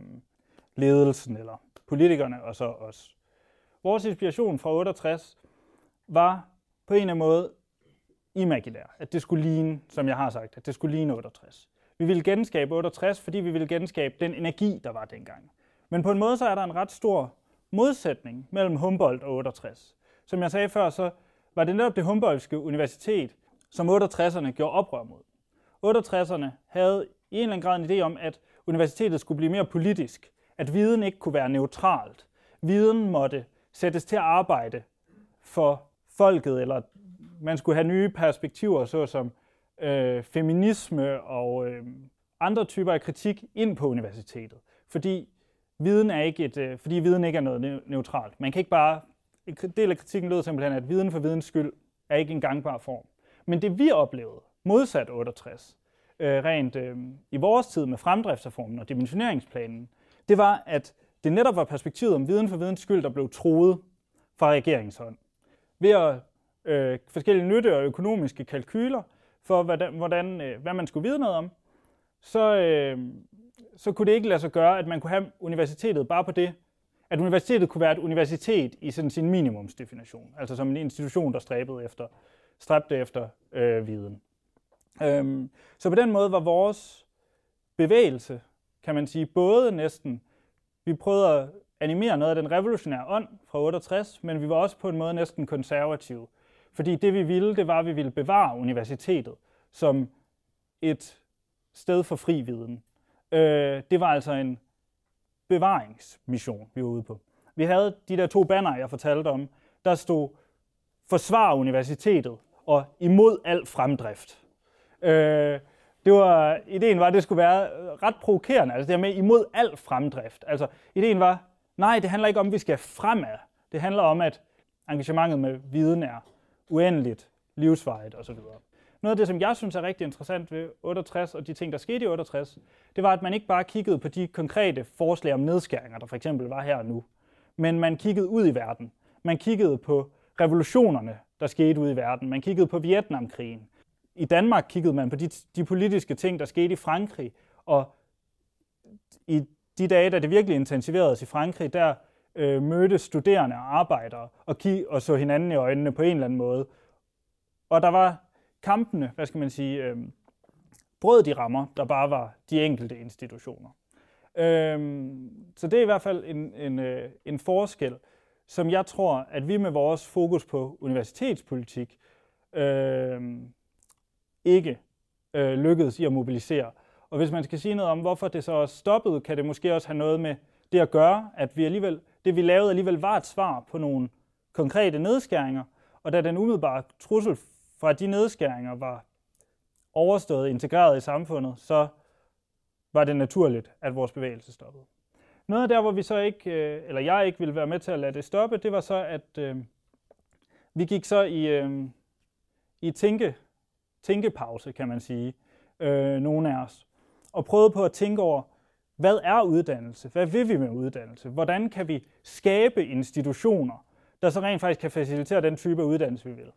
ledelsen eller politikerne og så os. Vores inspiration fra 68 var på en eller anden måde imaginær. At det skulle ligne, som jeg har sagt, at det skulle ligne 68. Vi ville genskabe 68, fordi vi ville genskabe den energi, der var dengang. Men på en måde så er der en ret stor modsætning mellem Humboldt og 68. Som jeg sagde før, så var det netop det Humboldtske universitet, som 68'erne gjorde oprør mod. 68'erne havde i en eller anden grad en idé om, at universitetet skulle blive mere politisk, at viden ikke kunne være neutralt. Viden måtte sættes til at arbejde for folket, eller man skulle have nye perspektiver, såsom øh, feminisme og øh, andre typer af kritik ind på universitetet. Fordi viden er ikke et, øh, fordi viden ikke er noget neutralt. Man kan ikke bare, en del af kritikken lød simpelthen, at viden for videns skyld er ikke en gangbar form. Men det vi oplevede, modsat 68, øh, rent øh, i vores tid med fremdriftsreformen og dimensioneringsplanen, det var, at det netop var perspektivet om viden for videns skyld, der blev troet fra regeringshånd. Ved at øh, forskellige nytte- og økonomiske kalkyler for, hvordan, hvordan, øh, hvad man skulle vide noget om, så, øh, så kunne det ikke lade sig gøre, at man kunne have universitetet bare på det, at universitetet kunne være et universitet i sådan sin minimumsdefinition, altså som en institution, der stræbede efter, stræbte efter øh, viden. Øhm, så på den måde var vores bevægelse, kan man sige, både næsten, vi prøvede at animere noget af den revolutionære ånd fra 68, men vi var også på en måde næsten konservative. Fordi det vi ville, det var, at vi ville bevare universitetet som et sted for fri viden. Øh, det var altså en bevaringsmission, vi var ude på. Vi havde de der to banner, jeg fortalte om. Der stod forsvar universitetet og imod al fremdrift. Øh, det var, ideen var, at det skulle være ret provokerende, altså det her med imod al fremdrift. Altså ideen var, nej, det handler ikke om, at vi skal fremad. Det handler om, at engagementet med viden er uendeligt, livsvejet osv. Noget af det, som jeg synes er rigtig interessant ved 68 og de ting, der skete i 68, det var, at man ikke bare kiggede på de konkrete forslag om nedskæringer, der for eksempel var her og nu, men man kiggede ud i verden. Man kiggede på revolutionerne, der skete ud i verden. Man kiggede på Vietnamkrigen. I Danmark kiggede man på de, de politiske ting, der skete i Frankrig. Og i de dage, da det virkelig intensiveredes i Frankrig, der øh, mødte studerende og arbejdere og, og så hinanden i øjnene på en eller anden måde. Og der var kampene, hvad skal man sige, øh, brød de rammer, der bare var de enkelte institutioner. Øh, så det er i hvert fald en, en, øh, en forskel, som jeg tror, at vi med vores fokus på universitetspolitik øh, ikke øh, lykkedes i at mobilisere. Og hvis man skal sige noget om, hvorfor det så også stoppede, kan det måske også have noget med det at gøre, at vi alligevel, det vi lavede alligevel var et svar på nogle konkrete nedskæringer, og da den umiddelbare trussel fra de nedskæringer var overstået, integreret i samfundet, så var det naturligt, at vores bevægelse stoppede. Noget af der, hvor vi så ikke, øh, eller jeg ikke ville være med til at lade det stoppe, det var så, at øh, vi gik så i, øh, i tænke, tænkepause, kan man sige, øh, nogle af os, og prøvede på at tænke over, hvad er uddannelse? Hvad vil vi med uddannelse? Hvordan kan vi skabe institutioner, der så rent faktisk kan facilitere den type af uddannelse, vi vil?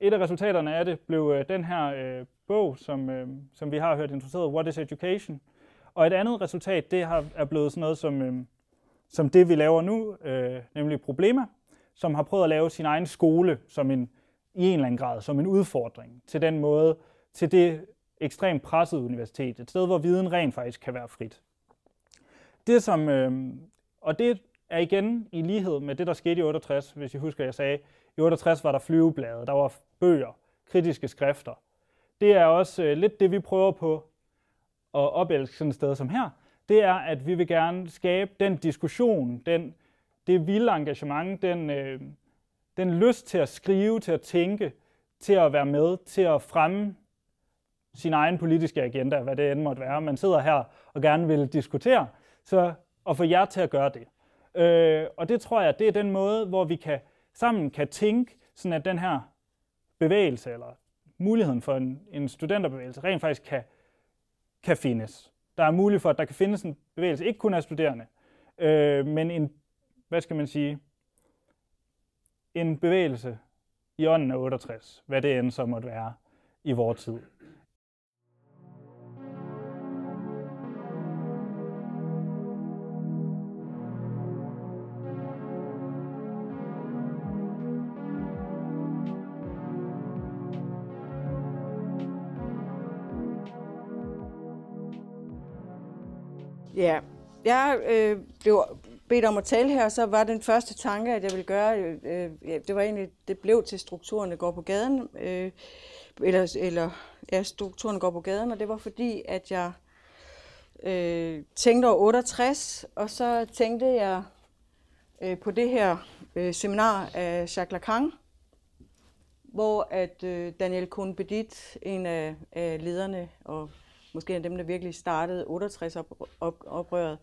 Et af resultaterne af det blev øh, den her øh, bog, som, øh, som vi har hørt introduceret, What is Education? Og et andet resultat, det har, er blevet sådan noget som, øh, som det, vi laver nu, øh, nemlig Problema, som har prøvet at lave sin egen skole som en, i en eller anden grad, som en udfordring til den måde, til det ekstremt pressede universitet, et sted, hvor viden rent faktisk kan være frit. Det som, øh, og det er igen i lighed med det, der skete i 68, hvis I husker, jeg sagde, i 68 var der flyveblade, der var bøger, kritiske skrifter. Det er også øh, lidt det, vi prøver på at opelske sådan et sted som her. Det er, at vi vil gerne skabe den diskussion, den, det vilde engagement, den, øh, den lyst til at skrive, til at tænke, til at være med, til at fremme sin egen politiske agenda, hvad det end måtte være. Man sidder her og gerne vil diskutere, så at få jer til at gøre det. Øh, og det tror jeg, det er den måde, hvor vi kan sammen kan tænke, sådan at den her bevægelse, eller muligheden for en, en studenterbevægelse, rent faktisk kan, kan findes. Der er mulighed for, at der kan findes en bevægelse, ikke kun af studerende, øh, men en, hvad skal man sige, en bevægelse i ånden af 68, hvad det end så måtte være i vores tid. Ja, jeg øh, blev bedt om at tale her, så var den første tanke, at jeg ville gøre, øh, øh, ja, det var egentlig, det blev til strukturerne går på gaden, øh, eller, eller ja, strukturerne går på gaden, og det var fordi, at jeg øh, tænkte over 68, og så tænkte jeg øh, på det her øh, seminar af Jacques Lacan, hvor at øh, Daniel Cohn-Bendit, en af, af lederne og måske en af dem, der virkelig startede 68-oprøret,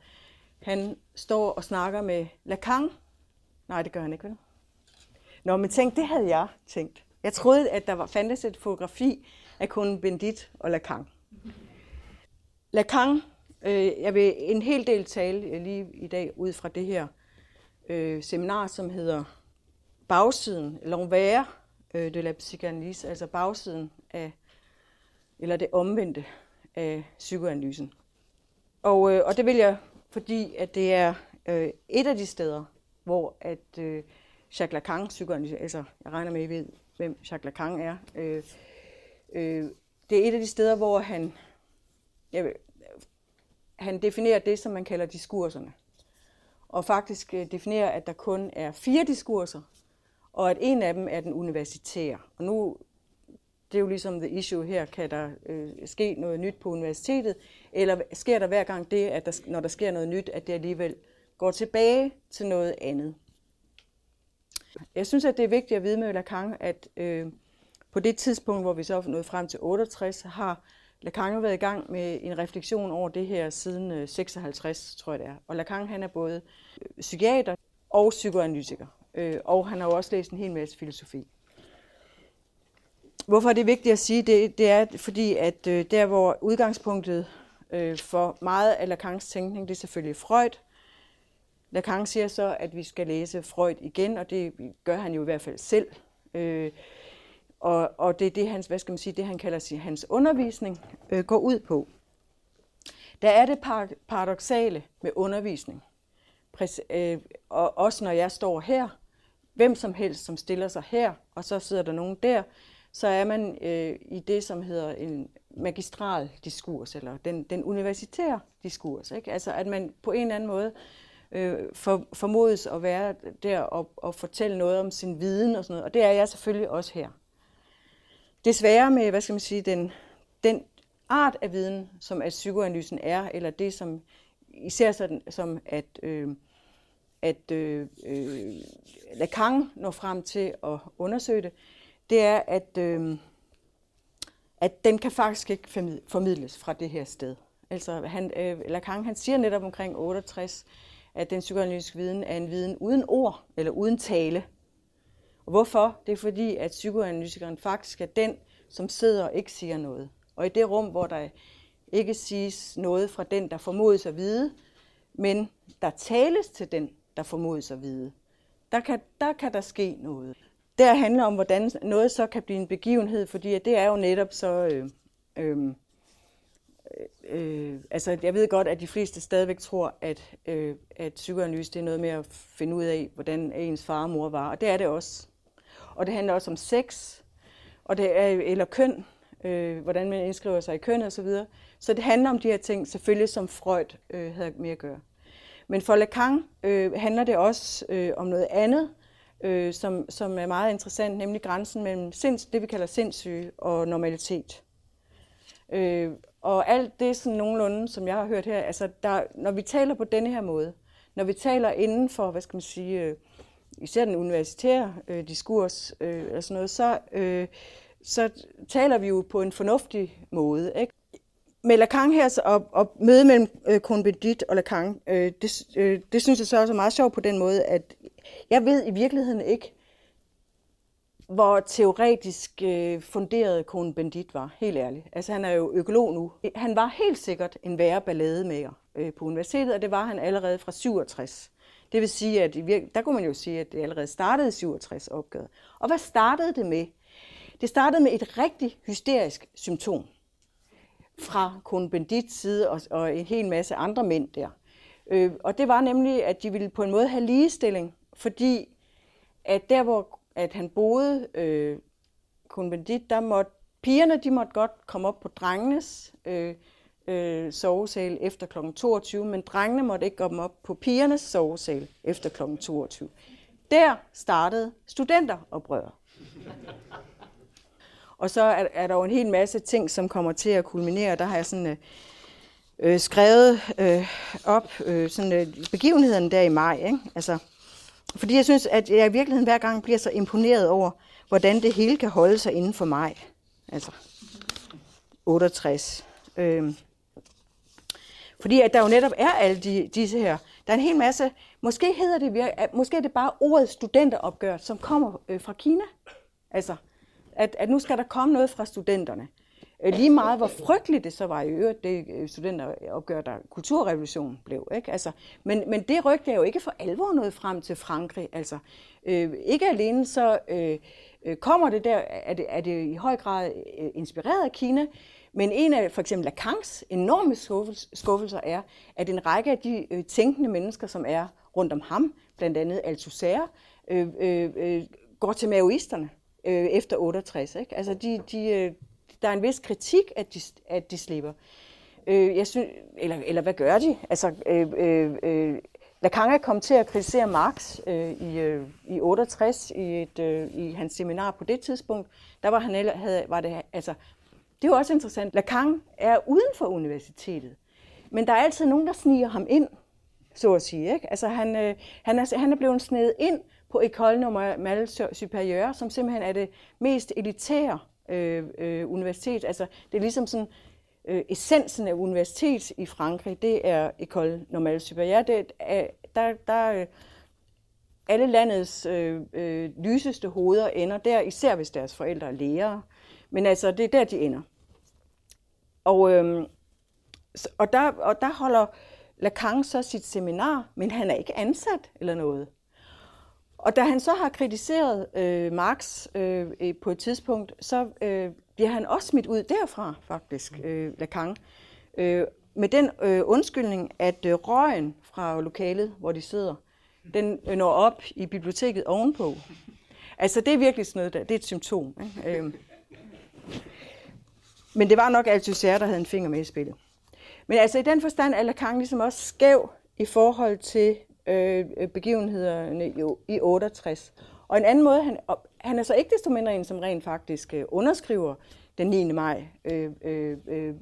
han står og snakker med Lacan. Nej, det gør han ikke, vel? Nå, men tænk, det havde jeg tænkt. Jeg troede, at der var, fandtes et fotografi af kun Bendit og Lacan. Lacan, øh, jeg vil en hel del tale øh, lige i dag ud fra det her øh, seminar, som hedder Bagsiden, L'envers øh, de la psychanalyse, altså bagsiden af, eller det omvendte af psykoanalysen. Og, øh, og det vil jeg, fordi at det er øh, et af de steder, hvor at øh, Jacques Lacan, psykoanalyse, altså jeg regner med, at I ved, hvem Jacques Lacan er, øh, øh, det er et af de steder, hvor han, jeg, han definerer det, som man kalder diskurserne. Og faktisk øh, definerer, at der kun er fire diskurser, og at en af dem er den universitære. Og nu det er jo ligesom the issue her, kan der øh, ske noget nyt på universitetet, eller sker der hver gang det, at der, når der sker noget nyt, at det alligevel går tilbage til noget andet. Jeg synes, at det er vigtigt at vide med Lacan, at øh, på det tidspunkt, hvor vi så er nået frem til 68, har Lacan jo været i gang med en refleksion over det her siden øh, 56, tror jeg det er. Og Lacan han er både øh, psykiater og psykoanalytiker, øh, og han har jo også læst en hel masse filosofi. Hvorfor er det vigtigt at sige det? Det er fordi, at øh, der hvor udgangspunktet øh, for meget af Lacans tænkning, det er selvfølgelig Freud. Lacan siger så, at vi skal læse Freud igen, og det gør han jo i hvert fald selv. Øh, og, og det er det, hans, hvad skal man sige, det han kalder sig, hans undervisning øh, går ud på. Der er det paradoxale med undervisning. Præs, øh, og også når jeg står her, hvem som helst, som stiller sig her, og så sidder der nogen der, så er man øh, i det, som hedder en magistral diskurs, eller den, den universitære diskurs. Ikke? Altså at man på en eller anden måde øh, for, formodes at være der og, og fortælle noget om sin viden og sådan noget. Og det er jeg selvfølgelig også her. Desværre med, hvad skal man sige, den, den art af viden, som at psykoanalysen er, eller det som især sådan, som at, øh, at øh, øh, Lacan når frem til at undersøge det, det er, at, øh, at den kan faktisk ikke formidles fra det her sted. Altså, han, øh, Lacan han siger netop omkring 68, at den psykoanalytiske viden er en viden uden ord eller uden tale. Og hvorfor? Det er fordi, at psykoanalytikeren faktisk er den, som sidder og ikke siger noget. Og i det rum, hvor der ikke siges noget fra den, der formodes at vide, men der tales til den, der formodes at vide. Der kan, der kan der ske noget. Der handler om, hvordan noget så kan blive en begivenhed, fordi det er jo netop så... Øh, øh, øh, altså, jeg ved godt, at de fleste stadigvæk tror, at, øh, at psykoanalyse det er noget med at finde ud af, hvordan ens far og mor var. Og det er det også. Og det handler også om sex, og det er, eller køn, øh, hvordan man indskriver sig i køn og så videre. Så det handler om de her ting, selvfølgelig som Freud øh, havde mere at gøre. Men for Lacan øh, handler det også øh, om noget andet, øh, som, som er meget interessant, nemlig grænsen mellem sinds, det, vi kalder sindssyge og normalitet. Øh, og alt det sådan nogenlunde, som jeg har hørt her, altså der, når vi taler på denne her måde, når vi taler inden for, hvad skal man sige, øh, især den universitære øh, diskurs øh, eller sådan noget, så, øh, så taler vi jo på en fornuftig måde. Ikke? Med Lacan her, og, og møde mellem øh, Cohn-Bendit og Lacan, øh, det, øh, det synes jeg så også er meget sjovt på den måde, at jeg ved i virkeligheden ikke, hvor teoretisk øh, funderet Kone Bendit var, helt ærligt. Altså han er jo økolog nu. Han var helt sikkert en værre ballademager øh, på universitetet, og det var han allerede fra 67. Det vil sige, at der kunne man jo sige, at det allerede startede i 67 opgøret. Og hvad startede det med? Det startede med et rigtig hysterisk symptom fra Kohn Bendits side og, og en hel masse andre mænd der. Øh, og det var nemlig, at de ville på en måde have ligestilling, fordi at der, hvor at han boede, øh, konvendit, der måtte pigerne, de måtte godt komme op på drengenes øh, øh, sovesal efter kl. 22, men drengene måtte ikke komme op på pigernes sovesal efter kl. 22. Der startede studenteroprøret. Og så er, er der jo en hel masse ting, som kommer til at kulminere. Der har jeg sådan øh, øh skrevet øh, op øh, sådan, øh, begivenheden der i maj. Ikke? Altså, fordi jeg synes, at jeg i virkeligheden hver gang bliver så imponeret over, hvordan det hele kan holde sig inden for mig. Altså 68. Øhm. Fordi at der jo netop er alle de, disse her. Der er en hel masse, måske hedder det, måske er det bare ordet studenteropgør, som kommer øh, fra Kina. Altså, at, at nu skal der komme noget fra studenterne. Øh, lige meget hvor frygteligt det så var i øvrigt, det øh, studenteropgør, der kulturrevolution blev. Ikke? Altså, men, men det rygte er jo ikke for alvor noget frem til Frankrig. Altså, øh, ikke alene så øh, øh, kommer det der, er det, er det i høj grad øh, inspireret af Kina, men en af for eksempel Lacans enorme skuffelser er, at en række af de øh, tænkende mennesker, som er rundt om ham, blandt andet Althusser, øh, øh, øh, går til maoisterne øh, efter 68. Ikke? Altså de, de, der er en vis kritik, at de, at de slipper. Øh, jeg synes, eller, eller hvad gør de? Altså, øh, øh, øh, Lacan er kommet til at kritisere Marx øh, i, øh, i 68 i, et, øh, i hans seminar på det tidspunkt. Der var han havde, var det, altså, det er jo også interessant. Lacan er uden for universitetet, men der er altid nogen, der sniger ham ind, så at sige. Ikke? Altså, han, øh, han, er, han er blevet snedet ind på École Normale Supérieure, som simpelthen er det mest elitære øh, øh, universitet. Altså, det er ligesom sådan, øh, essensen af universitet i Frankrig, det er École Normale Supérieure. Det er, der, der, øh, alle landets øh, øh, lyseste hoveder ender der, især hvis deres forældre er lærere. Men altså, det er der, de ender. Og, øh, og, der, og der holder Lacan så sit seminar, men han er ikke ansat eller noget. Og da han så har kritiseret øh, Marx øh, på et tidspunkt, så øh, bliver han også smidt ud derfra, faktisk, øh, Lacan. Øh, med den øh, undskyldning, at øh, røgen fra lokalet, hvor de sidder, den øh, når op i biblioteket ovenpå. Altså, det er virkelig sådan noget, der, det er et symptom. Ikke? Øh. Men det var nok Althusser, der havde en finger med i spillet. Men altså, i den forstand er Lacan ligesom også skæv i forhold til Øh, øh, begivenhederne jo i 68. Og en anden måde, han, han er så ikke desto mindre en, som rent faktisk øh, underskriver den 9. maj øh, øh, øh,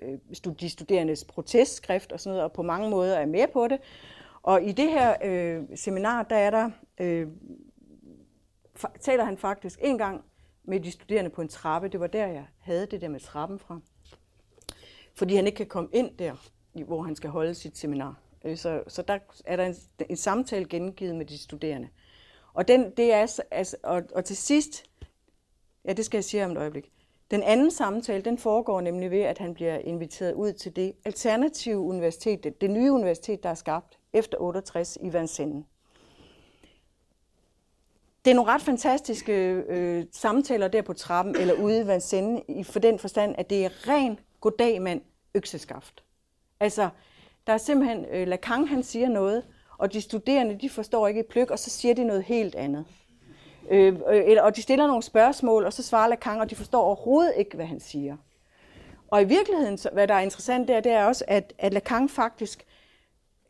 øh de studerendes protestskrift og sådan noget, og på mange måder er med på det. Og i det her øh, seminar, der er der, øh, taler han faktisk en gang med de studerende på en trappe. Det var der, jeg havde det der med trappen fra. Fordi han ikke kan komme ind der, hvor han skal holde sit seminar. Øh, så, så der er der en, en samtale gengivet med de studerende. Og, den, det er, altså, og, og til sidst, ja det skal jeg sige om et øjeblik, Den anden samtale, den foregår nemlig ved, at han bliver inviteret ud til det alternative universitet, det, det nye universitet, der er skabt efter 68 i Vincennes. Det er nogle ret fantastiske øh, samtaler der på trappen, eller ude i Vincennes, i for den forstand, at det er ren goddag mand økseskaft. Altså, der er simpelthen, øh, Lacan han siger noget, og de studerende, de forstår ikke et pløk, og så siger de noget helt andet. Øh, øh, og de stiller nogle spørgsmål, og så svarer Lacan, og de forstår overhovedet ikke, hvad han siger. Og i virkeligheden, hvad der er interessant der, det er også, at, at Lacan faktisk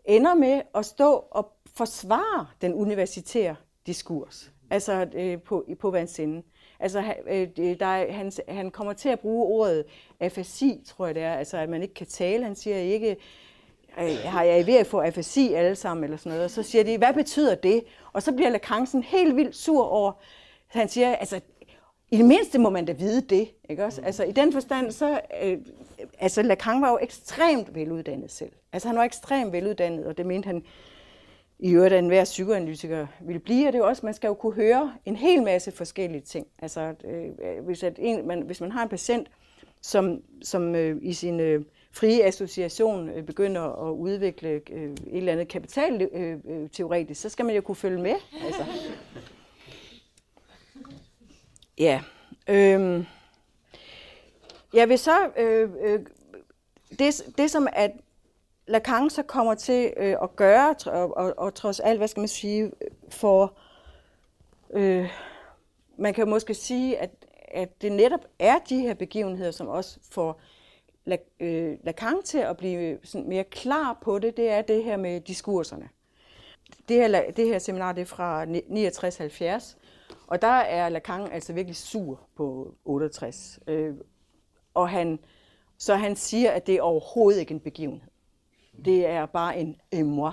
ender med at stå og forsvare den universitære diskurs, altså øh, på, på Vincennes. Altså, øh, der er, han, han kommer til at bruge ordet afasi, tror jeg det er, altså at man ikke kan tale. Han siger ikke, øh, har jeg ved at få afasi alle sammen, eller sådan noget. Og så siger de, hvad betyder det? Og så bliver Lacan sådan helt vildt sur over, han siger, altså, i det mindste må man da vide det, ikke også? Altså, i den forstand, så, øh, altså, Lacan var jo ekstremt veluddannet selv. Altså, han var ekstremt veluddannet, og det mente han i øvrigt, at enhver psykoanalytiker ville blive, og det er jo også, man skal jo kunne høre en hel masse forskellige ting. Altså, øh, hvis, at en, man, hvis man har en patient, som, som øh, i sin øh, frie association øh, begynder at udvikle øh, et eller andet kapitalteoretisk, øh, øh så skal man jo kunne følge med. Altså. Ja. Øhm. jeg vil så... Øh, øh, det, det, som at Lacan så kommer til øh, at gøre, og, og, og trods alt, hvad skal man sige, for... Øh, man kan måske sige, at, at det netop er de her begivenheder, som også får øh, Lacan øh, til at blive øh, sådan mere klar på det, det er det her med diskurserne. Det her, det her seminar det er fra 69-70, og der er Lacan altså virkelig sur på 68. Øh, og han, så han siger, at det er overhovedet ikke en begivenhed. Det er bare en émoi.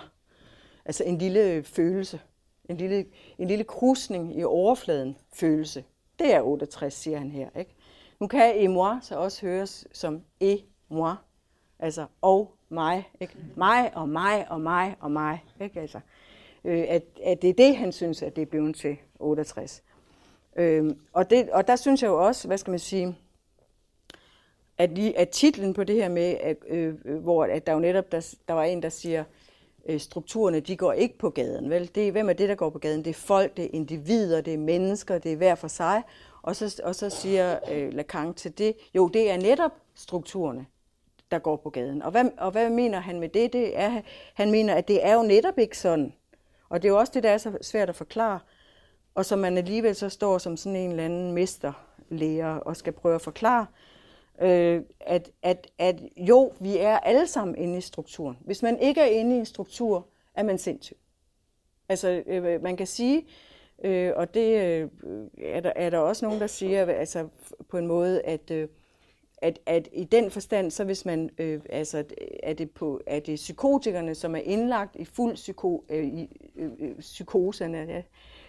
Altså en lille følelse. En lille, en lille krusning i overfladen følelse. Det er 68, siger han her. Ikke? Nu kan et moi så også høres som e moi, altså og mig. Ikke? Mig og mig og mig og mig. Ikke? Altså, øh, at, at det er det, han synes, at det er blevet til 68. Øh, og, det, og der synes jeg jo også, hvad skal man sige, at, lige, at titlen på det her med, at, øh, øh, hvor at der jo netop, der, der var en, der siger, øh, strukturerne, de går ikke på gaden. Vel? Det, hvem er det, der går på gaden? Det er folk, det er individer, det er mennesker, det er hver for sig. Og så, og så siger øh, Lacan til det, jo, det er netop strukturerne, der går på gaden. Og hvad, og hvad mener han med det? det er, han mener, at det er jo netop ikke sådan. Og det er jo også det, der er så svært at forklare. Og som man alligevel så står som sådan en eller anden mesterlærer og skal prøve at forklare, øh, at, at, at jo, vi er alle sammen inde i strukturen. Hvis man ikke er inde i en struktur, er man sindssyg. Altså, øh, man kan sige, øh, og det øh, er, der, er der også nogen, der siger altså, på en måde, at, øh, at, at i den forstand, så hvis man, øh, altså, er det, på, er det psykotikerne, som er indlagt i fuld psyko, øh, i, øh, øh psykoserne, ja,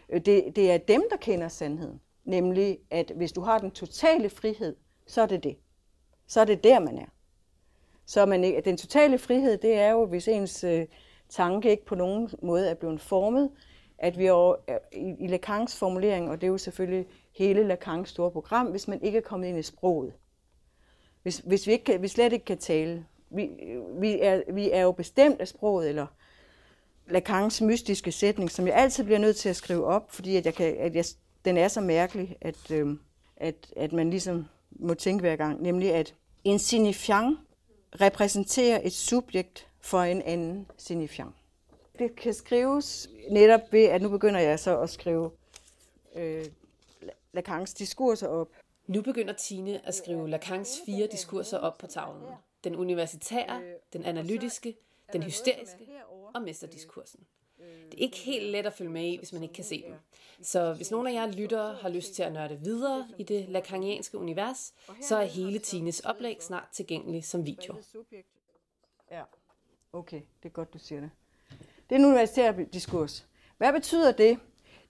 øh, det, det er dem, der kender sandheden. Nemlig, at hvis du har den totale frihed, så er det det så er det der, man er. Så man den totale frihed, det er jo, hvis ens øh, tanke ikke på nogen måde er blevet formet, at vi over, øh, i, i Lacans formulering, og det er jo selvfølgelig hele Lacans store program, hvis man ikke er kommet ind i sproget. Hvis, hvis vi, ikke kan, vi slet ikke kan tale. Vi, vi, er, vi er jo bestemt af sproget, eller Lacans mystiske sætning, som jeg altid bliver nødt til at skrive op, fordi at jeg kan, at jeg, den er så mærkelig, at, øh, at, at man ligesom må tænke hver gang, nemlig at en signifiant repræsenterer et subjekt for en anden signifiant. Det kan skrives netop ved, at nu begynder jeg så at skrive øh, Lacans diskurser op. Nu begynder Tine at skrive Lacans fire diskurser op på tavlen. Den universitære, den analytiske, den hysteriske og mesterdiskursen. Det er ikke helt let at følge med i, hvis man ikke kan se dem. Så hvis nogen af jer lyttere har lyst til at nørde videre i det lacanianske univers, så er hele Tines oplæg snart tilgængelig som video. Ja, okay, det er godt, du siger det. Det er en universitær diskurs. Hvad betyder det?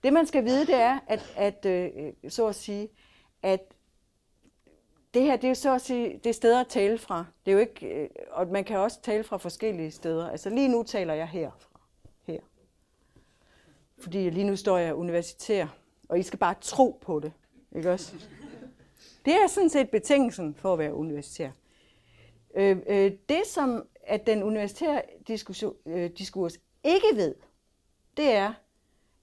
Det, man skal vide, det er, at, at øh, så at sige, at det her, det er så at sige, det er steder at tale fra. Det er jo ikke, øh, og man kan også tale fra forskellige steder. Altså lige nu taler jeg her fordi lige nu står jeg universitær, og I skal bare tro på det. Ikke også? Det er sådan set betingelsen for at være universitær. Øh, øh, det, som at den universitære øh, diskurs ikke ved, det er,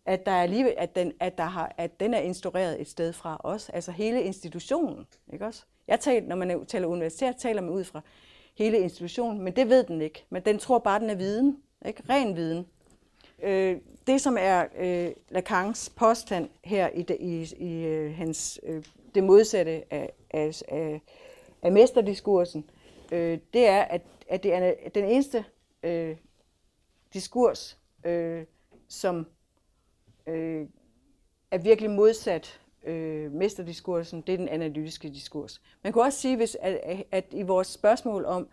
at der er alligevel, at den, at der har, at den er instrueret et sted fra os, altså hele institutionen, ikke også? Jeg taler, når man taler universitet, taler man ud fra hele institutionen, men det ved den ikke. Men den tror bare, den er viden, ikke? Ren viden. Øh, det, som er øh, Lacans påstand her i, i, i øh, hans, øh, det modsatte af, af, af, af mesterdiskursen, øh, det er, at, at det er den eneste øh, diskurs, øh, som øh, er virkelig modsat øh, mesterdiskursen, det er den analytiske diskurs. Man kunne også sige, hvis, at, at i vores spørgsmål om,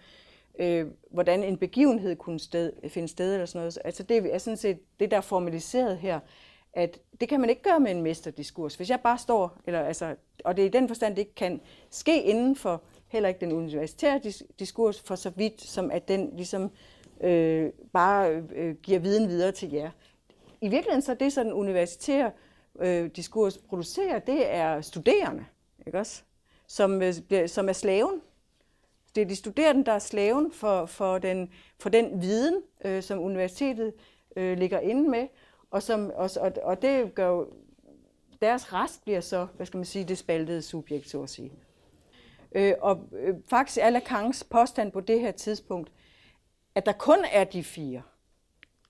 øh, hvordan en begivenhed kunne sted, finde sted eller sådan noget, altså det er sådan set det, der er formaliseret her, at det kan man ikke gøre med en mesterdiskurs. Hvis jeg bare står, eller altså, og det er i den forstand, det ikke kan ske inden for heller ikke den universitære diskurs, for så vidt som at den ligesom øh, bare øh, giver viden videre til jer. I virkeligheden så det, sådan universitære øh, diskurs producerer, det er studerende, ikke også? Som, øh, som er slaven. Det er de studerende, der er slaven for, for, den, for den viden, øh, som universitetet øh, ligger inde med, og, som, og, og, og det gør jo, deres rest bliver så, hvad skal man sige, det spaltede subjekt, så at sige. Øh, og øh, faktisk er Lacans påstand på det her tidspunkt, at der kun er de fire.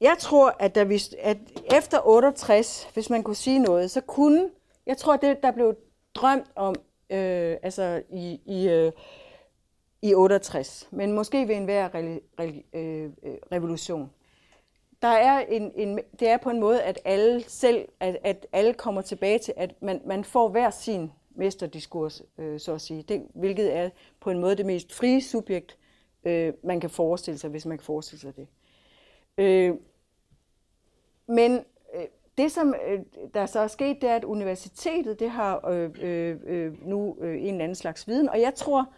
Jeg tror, at, der, vi, at efter 68, hvis man kunne sige noget, så kunne, jeg tror, det der blev drømt om, øh, altså i, i, øh, i 68, men måske ved enhver re, re, øh, øh, revolution. Der er en, en, det er på en måde, at alle selv, at, at alle kommer tilbage til, at man, man får hver sin mesterdiskurs, øh, så at sige. Det, hvilket er på en måde det mest frie subjekt, øh, man kan forestille sig, hvis man kan forestille sig det. Øh, men øh, det, som øh, der så er sket, det er, at universitetet det har øh, øh, øh nu øh, en eller anden slags viden, og jeg tror,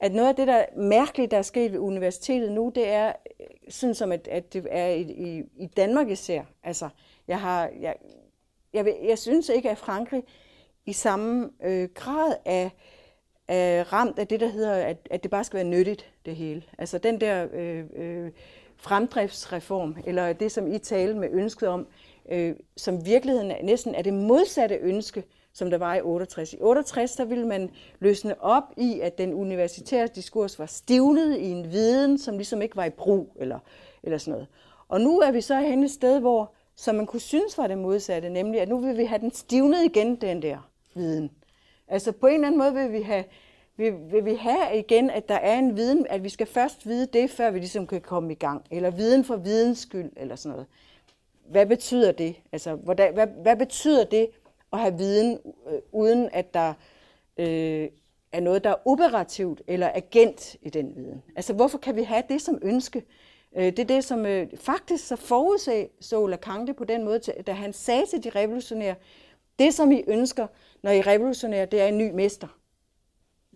at noget af det, der er mærkeligt, der er sket ved universitetet nu, det er øh, sådan som, at, at det er i, i, i Danmark især. Altså, jeg har, jeg, jeg, jeg synes ikke, at Frankrig i samme øh, grad af, af ramt af det, der hedder, at, at det bare skal være nyttigt, det hele. Altså den der øh, øh, fremdriftsreform, eller det, som I talte med ønsket om, øh, som virkeligheden næsten er det modsatte ønske, som der var i 68. I 68 der ville man løsne op i, at den universitære diskurs var stivnet i en viden, som ligesom ikke var i brug, eller, eller sådan noget. Og nu er vi så hen et sted, hvor som man kunne synes var det modsatte, nemlig at nu vil vi have den stivnet igen, den der viden. Altså på en eller anden måde vil vi have, vil, vil vi have igen, at der er en viden, at vi skal først vide det, før vi ligesom kan komme i gang. Eller viden for videns skyld, eller sådan noget. Hvad betyder det? Altså, hvordan, hvad, hvad betyder det at have viden, øh, uden at der øh, er noget, der er operativt eller agent i den viden? Altså, hvorfor kan vi have det som ønske? Øh, det er det, som øh, faktisk så forudsag så Lacan det på den måde, da han sagde til de revolutionære, det som I ønsker, når I revolutionerer, det er en ny mester.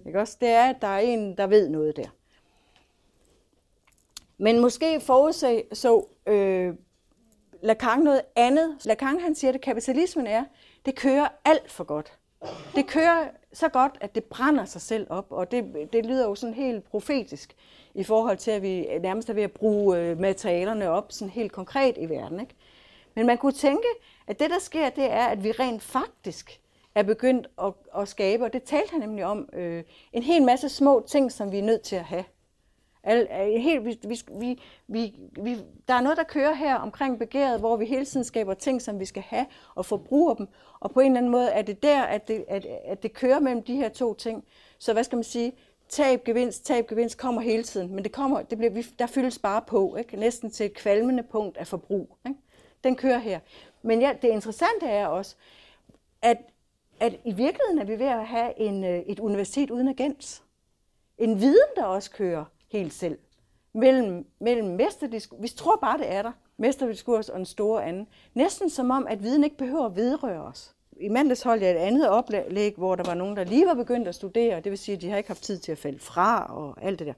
Ikke også? Det er, at der er en, der ved noget der. Men måske forudsag så øh, Lacan noget andet. Lacan han siger, at kapitalismen er, det kører alt for godt. Det kører så godt, at det brænder sig selv op, og det, det lyder jo sådan helt profetisk i forhold til, at vi nærmest er ved at bruge øh, materialerne op sådan helt konkret i verden. Ikke? Men man kunne tænke, at det, der sker, det er, at vi rent faktisk er begyndt at, at skabe, og det talte han nemlig om, øh, en hel masse små ting, som vi er nødt til at have. Al, helt, vi, vi, vi, vi, der er noget, der kører her omkring begæret, hvor vi hele tiden skaber ting, som vi skal have og forbruger dem. Og på en eller anden måde er det der, at det, at, at det kører mellem de her to ting. Så hvad skal man sige? Tab, gevinst, tab, gevinst kommer hele tiden, men det kommer, det bliver, der fyldes bare på, ikke? næsten til et kvalmende punkt af forbrug. Ikke? Den kører her. Men ja, det interessante er også, at, at i virkeligheden er vi ved at have en, øh, et universitet uden agens. En viden, der også kører helt selv. Mellem, mellem mesterdiskurs, vi tror bare, det er der, mesterdiskurs og en store anden. Næsten som om, at viden ikke behøver at vedrøre os. I mandags holdt jeg et andet oplæg, hvor der var nogen, der lige var begyndt at studere, det vil sige, at de har ikke haft tid til at falde fra og alt det der.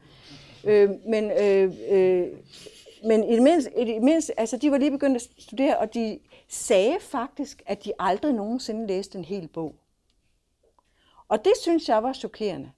Øh, men øh, øh, men i det mindste, i det mindste, altså de var lige begyndt at studere, og de sagde faktisk, at de aldrig nogensinde læste en hel bog. Og det synes jeg var chokerende.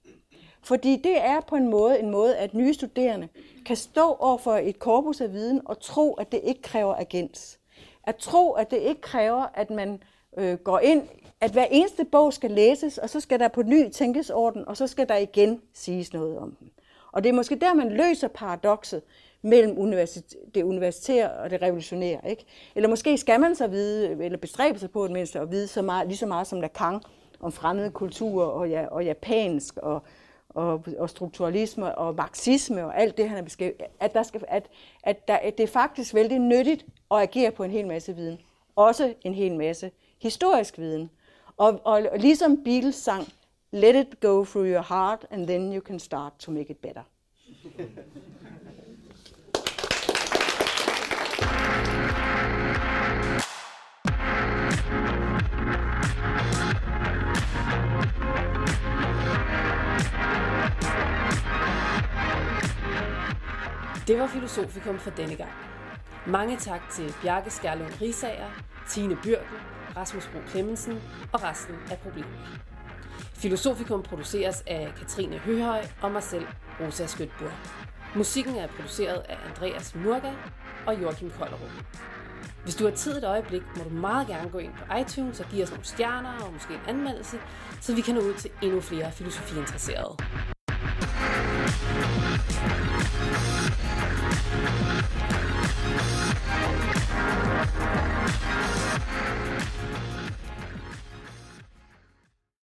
Fordi det er på en måde en måde, at nye studerende kan stå over for et korpus af viden og tro, at det ikke kræver agens. At tro, at det ikke kræver, at man øh, går ind, at hver eneste bog skal læses, og så skal der på ny tænkes orden, og så skal der igen siges noget om den. Og det er måske der, man løser paradokset mellem universitet, det universitære og det revolutionære. Ikke? Eller måske skal man så vide, eller bestræbe sig på at mindste at vide så meget, lige så meget som Lacan om fremmede kulturer og, ja, og japansk og, og, og strukturalisme og marxisme og alt det, han er beskrevet, at, der skal, at, at, der, at det er faktisk vældig nyttigt at agere på en hel masse viden. Også en hel masse historisk viden. Og, og, og ligesom Beatles sang, let it go through your heart, and then you can start to make it better. Det var Filosofikum for denne gang. Mange tak til Bjarke Skærlund Risager, Tine Byrke, Rasmus Bro Clemmensen og resten af problemet. Filosofikum produceres af Katrine Høhøj og mig selv, Rosa Skøtburg. Musikken er produceret af Andreas Murga og Joachim Kollerup. Hvis du har tid et øjeblik, må du meget gerne gå ind på iTunes og give os nogle stjerner og måske en anmeldelse, så vi kan nå ud til endnu flere filosofiinteresserede.